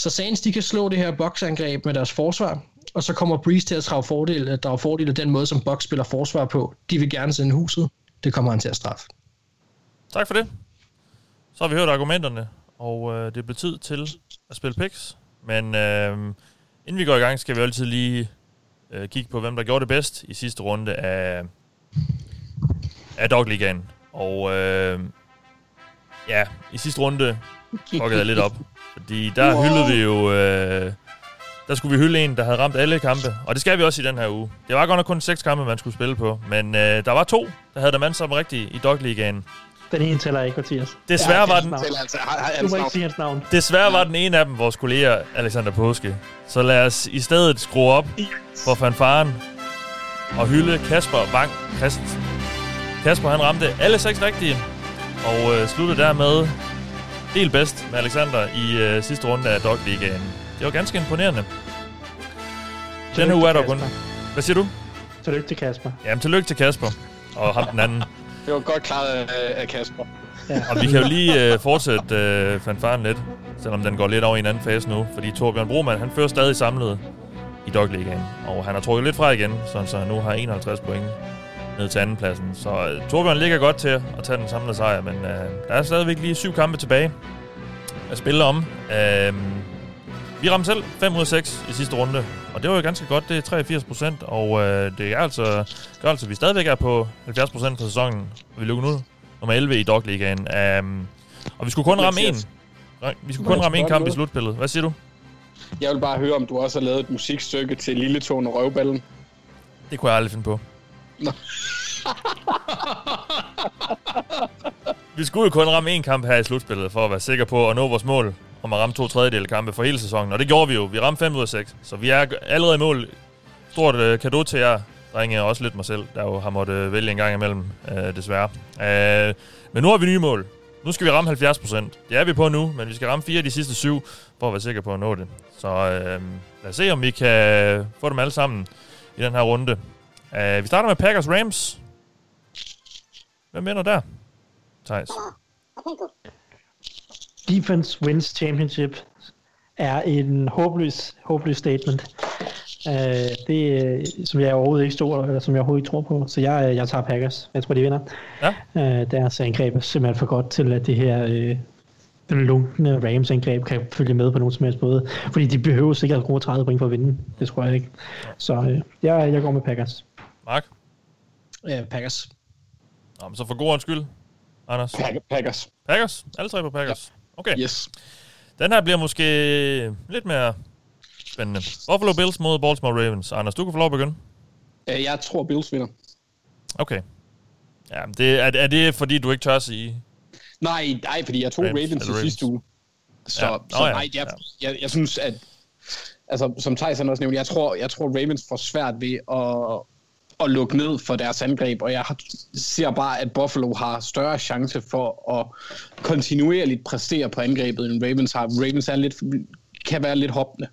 Så Saints, de kan slå det her boksangreb med deres forsvar, og så kommer Breeze til at drage fordel, øh, drage fordel af den måde, som Box spiller forsvar på. De vil gerne sende huset. Det kommer han til at straffe. Tak for det. Så har vi hørt argumenterne, og øh, det blevet tid til at spille picks. Men øh, inden vi går i gang, skal vi altid lige øh, kigge på, hvem der gjorde det bedst i sidste runde af, af Dog Ligaen. Og øh, ja, i sidste runde fuckede jeg lidt op. Fordi der wow. hyldede vi jo... Øh, der skulle vi hylde en, der havde ramt alle kampe. Og det skal vi også i den her uge. Det var godt nok kun seks kampe, man skulle spille på. Men øh, der var to, der havde der mand som rigtigt i Dog Ligaen. Den ene tæller ikke, Mathias. Desværre var den... Altså, Du må ikke sige hans navn. Desværre var den ene af dem vores kollega, Alexander Påske. Så lad os i stedet skrue op for fanfaren og hylde Kasper Wang Christensen. Kasper han ramte alle seks rigtige, og øh, sluttede dermed del bedst med Alexander i øh, sidste runde af Dog Ligaen. Det var ganske imponerende. Den her uge er der kun... Hvad siger du? Tillykke til Kasper. Jamen, tillykke til Kasper og ham den anden. Det var godt klaret af, af Kasper. Og vi kan jo lige øh, fortsætte øh, fanfaren lidt, selvom den går lidt over i en anden fase nu. Fordi Torbjørn Broman, han fører stadig samlet i Dog Ligaen. Og han har trukket lidt fra igen, så han nu har 51 point ned til andenpladsen. Så øh, Torbjørn ligger godt til at tage den samlede sejr, men øh, der er stadigvæk lige syv kampe tilbage at spille om. Øh, vi ramte selv 5 ud af 6 i sidste runde, og det var jo ganske godt. Det er 83 procent, og øh, det er altså, gør altså, at vi stadigvæk er på 70 procent for sæsonen. Vi lukker nu nummer 11 i Dog Ligaen. Um, og vi skulle kun ramme en. Vi skulle kun ramme en kamp i slutspillet. Hvad siger du? Jeg vil bare høre, om du også har lavet et musikstykke til Lille Tone og Røvballen. Det kunne jeg aldrig finde på. Vi skulle jo kun ramme en kamp her i slutspillet, for at være sikker på at nå vores mål om at ramme to tredjedel kampe for hele sæsonen. Og det gjorde vi jo. Vi ramte 5 ud af 6. Så vi er allerede i mål. Stort øh, kado til jer, drenge, og også lidt mig selv, der jo har måttet øh, vælge en gang imellem, øh, desværre. Øh, men nu har vi nye mål. Nu skal vi ramme 70 procent. Det er vi på nu, men vi skal ramme fire af de sidste syv, for at være sikre på at nå det. Så øh, lad os se, om vi kan få dem alle sammen i den her runde. Øh, vi starter med Packers Rams. Hvem vinder der? Thijs. Defense wins championship er en håbløs, håbløs statement. Uh, det er, som jeg overhovedet ikke står, eller som jeg overhovedet ikke tror på. Så jeg, jeg tager Packers. Jeg tror, de vinder. Ja. Uh, deres angreb er simpelthen for godt til, at det her uh, lunkende Rams angreb kan følge med på nogen som helst måde. Fordi de behøver sikkert gode 30 point for at vinde. Det tror jeg ikke. Så uh, jeg, jeg går med Packers. Mark? Ja, Packers. Nå, men så for god ordens skyld, Anders. Packers. Packers? Alle tre på Packers? Okay. Yes. Den her bliver måske lidt mere spændende. Buffalo Bills mod Baltimore Ravens. Anders, du kan få lov at begynde. Øh, Jeg tror, Bills vinder. Okay. Ja, men det, er, er det fordi, du ikke tør at sige? Nej, nej, fordi jeg tog Ravens, eller i Ravens. sidste uge. Så, Ja. ja. Nå, så ja. nej, jeg, Ja. jeg, jeg synes, at... Altså, som Tyson også nævnte, jeg tror, jeg tror Ravens får svært ved at, at lukke ned for deres angreb, og jeg har, ser bare, at Buffalo har større chance for at kontinuerligt præstere på angrebet, end Ravens har. Ravens er lidt, kan være lidt hoppende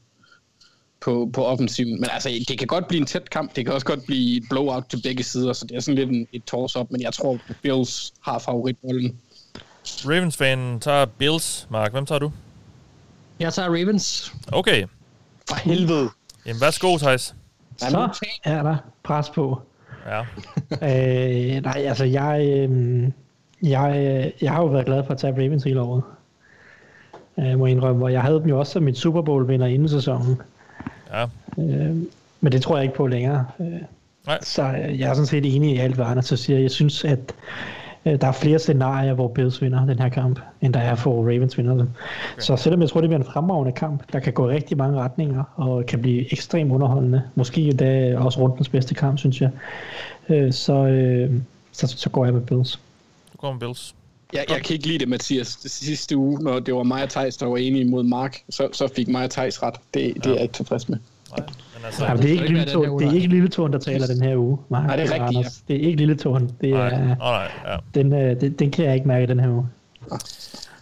på, på offensiven. Men altså, det kan godt blive en tæt kamp. Det kan også godt blive et blowout til begge sider, så det er sådan lidt en, et toss-up, men jeg tror, Bills har favoritbolden. Ravens-fanen tager Bills. Mark, hvem tager du? Jeg tager Ravens. Okay. For helvede! Jamen, værsgo, Thijs. Så er der pres på. Ja. øh, nej, altså jeg, øh, jeg, øh, jeg har jo været glad for at tage Ravens hele året. Øh, må jeg indrømme, og jeg havde dem jo også som mit Super Bowl vinder inden sæsonen. Ja. Øh, men det tror jeg ikke på længere. Øh, Nej. så øh, jeg er sådan set enig i alt, hvad Anders så siger. Jeg synes, at der er flere scenarier, hvor Bills vinder den her kamp, end der er for Ravens vinder dem. Okay. Så selvom jeg tror, det bliver en fremragende kamp, der kan gå i rigtig mange retninger, og kan blive ekstremt underholdende. Måske endda også rundens bedste kamp, synes jeg. Øh, så, øh, så, så går jeg med Bills. Du går med Bills. Jeg, jeg kan ikke lide det, Mathias. Det sidste uge, når det var mig og Thijs, der var enige mod Mark, så, så fik mig og Thijs ret. Det, det er jeg ikke tilfreds med. Nej, men altså... Ja, men det er ikke ikke lille tårn, det er nej. ikke lille tårn, der taler den her uge. Mark, Nej, det er rigtigt, Anders. Det er ikke lille tårn. Det Nej, er, Nå, nej, ja. den, øh, den, den kan jeg ikke mærke den her uge.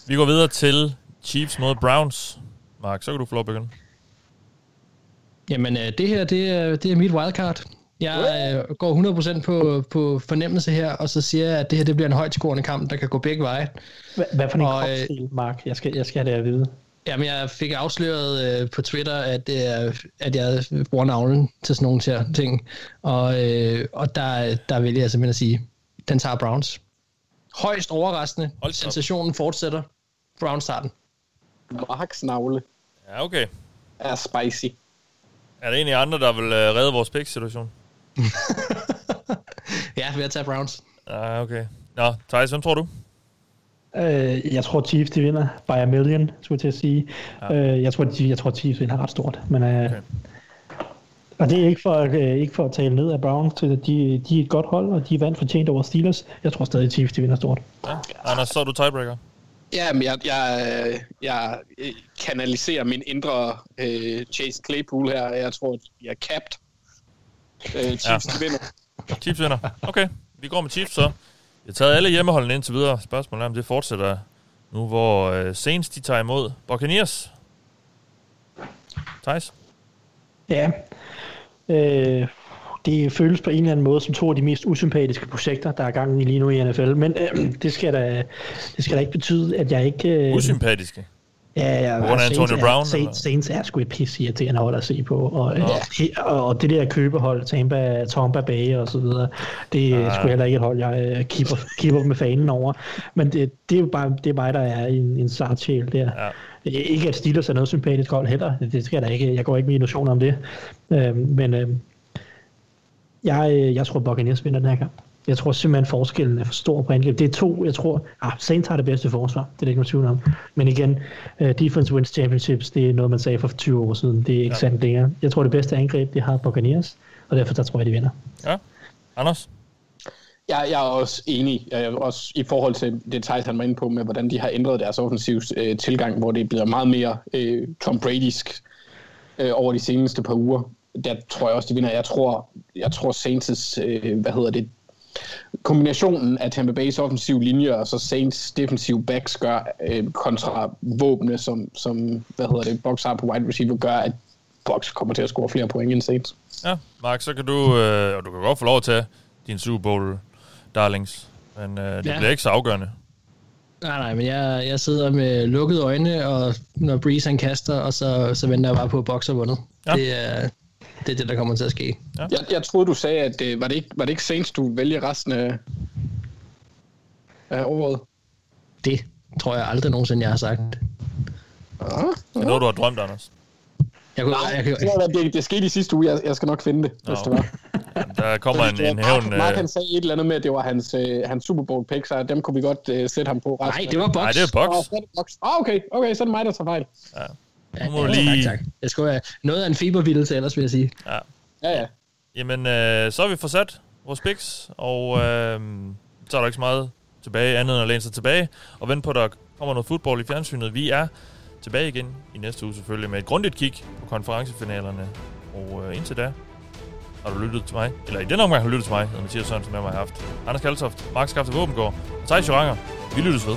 Vi går videre til Chiefs mod Browns. Mark, så kan du få lov at begynde. Jamen, øh, det her, det er, det er mit wildcard. Jeg øh, går 100% på, på fornemmelse her, og så siger jeg, at det her det bliver en højt scorende kamp, der kan gå begge veje. Hvad, hvad for en Og, øh, kropsdel, Mark? Jeg skal, jeg skal have det at vide. Jamen, jeg fik afsløret øh, på Twitter, at, øh, at jeg bruger navlen til sådan nogle her ting. Og, øh, og der, der vælger jeg simpelthen at sige, den tager Browns. Højst overraskende. Hold op. Sensationen fortsætter. Browns tager den. Marks navle Ja, okay. er spicy. Er der jer andre, der vil uh, redde vores pick-situation? Ja, ved at tage Browns. Ah, okay. Nå, Thijs, hvem tror du? Øh, jeg tror Chiefs de vinder by a million, skulle jeg til at sige. Ja. Øh, jeg, tror, de, jeg tror Chiefs vinder ret stort. Men, øh, Okay. Og det er ikke for, øh, ikke for at tale ned af Browns. til at De, de er et godt hold, og de vandt fortjent over Steelers. Jeg tror stadig Chiefs de vinder stort. Ja. Anders, så er du tiebreaker. Ja, men jeg, jeg, jeg kanaliserer min indre øh, Chase Claypool her. Jeg tror, at jeg er capped. Øh, Chiefs ja. vinder. Chiefs vinder. Okay, vi går med Chiefs så. Jeg har taget alle hjemmeholdene indtil videre. Spørgsmålet er, om det fortsætter nu, hvor øh, Saints de tager imod Buccaneers. Thijs? Ja. Øh, det føles på en eller anden måde som to af de mest usympatiske projekter, der er gang i lige nu i NFL. Men øh, det, skal da, det skal da ikke betyde, at jeg ikke... Øh, Usympatiske. Ja, ja. På grund af Saints Antonio Brown? Saints, Saints er sgu et pisse irriterende hold at se på. Og, ja. og, og det der købehold, Tampa, Tampa Bay og så videre, det er Ah. sgu heller ikke et hold, jeg øh, keeper, keeper med fanen over. Men det, det er jo bare det er mig, der er en, en sart sjæl der. Ja. Ikke at Steelers er noget sympatisk hold heller. Det skal jeg da ikke. Jeg går ikke med illusioner om det. Øhm, men øhm, jeg, øh, jeg tror, Buccaneers vinder den her kamp. Jeg tror simpelthen, forskellen er for stor på angreb. Det er to, jeg tror... Ah, Saints har det bedste forsvar. Det er der ikke nogen tvivl om. Men igen, uh, defense wins championships, det er noget, man sagde for 20 år siden. Det er ikke Ja. ja. sandt længere. Jeg tror, det bedste angreb, det har Buccaneers. Og derfor der tror jeg, de vinder. Ja. Anders? Jeg, jeg er også enig, jeg er også i forhold til det Thijs han var inde på, med hvordan de har ændret deres offensiv øh, tilgang, hvor det bliver meget mere øh, Tom Bradysk øh, over de seneste par uger. Der tror jeg også, de vinder. Jeg tror, jeg tror Saints' øh, hvad hedder det, kombinationen af Tampa Bay's offensiv linje og så Saints defensive backs gør øh, kontra våbne, som, som hvad hedder det, Box har på wide receiver, gør, at Box kommer til at score flere point end Saints. Ja, Mark, så kan du, øh, og du kan godt få lov at tage din Super Bowl darlings, men øh, det Ja. bliver ikke så afgørende. Nej, nej, men jeg, jeg sidder med lukkede øjne, og når Breeze han kaster, og så, så venter jeg bare på, at Box har vundet. Ja. Ja. Det, er, det er det, der kommer til at ske. Jeg, jeg troede, du sagde, at øh, var, det ikke, var det ikke Saints, du vælger resten af, af året? Det tror jeg aldrig nogensinde, jeg har sagt. Ah, Det er noget, du har drømt, Anders. Jeg kunne, jeg, jeg, det, var- det, det skete i sidste uge. Jeg, jeg skal nok finde det, hvis Nå, det var. Der kommer en, en hævn... Mark, Mark Øh, han sagde et eller andet med, at det var hans, øh, hans Super Bowl picks, og dem kunne vi godt øh, sætte ham på resten. nej, det var Box. nej, det er så er det Box. Ah, okay, okay, så er det mig, der tager fejl. Ja, Nu må du ja, lige- Tak, tak. Jeg skulle have noget af en fibervildelse, ellers vil jeg sige. Ja. Ja, ja. Jamen, øh, så har vi forsat vores picks, og øh, så er der ikke så meget tilbage, andet end at læne sig tilbage, og vente på, at der kommer noget fodbold i fjernsynet. Vi er tilbage igen i næste uge selvfølgelig med et grundigt kig på konferencefinalerne, og øh, indtil da har du lyttet til mig, eller i den omgang har du lyttet til mig, hedder Mathias Sørensen med mig har haft. Anders Kaltoft, Mark Skafte Våbengård og Thijs Joranger. Vi lyttes ved.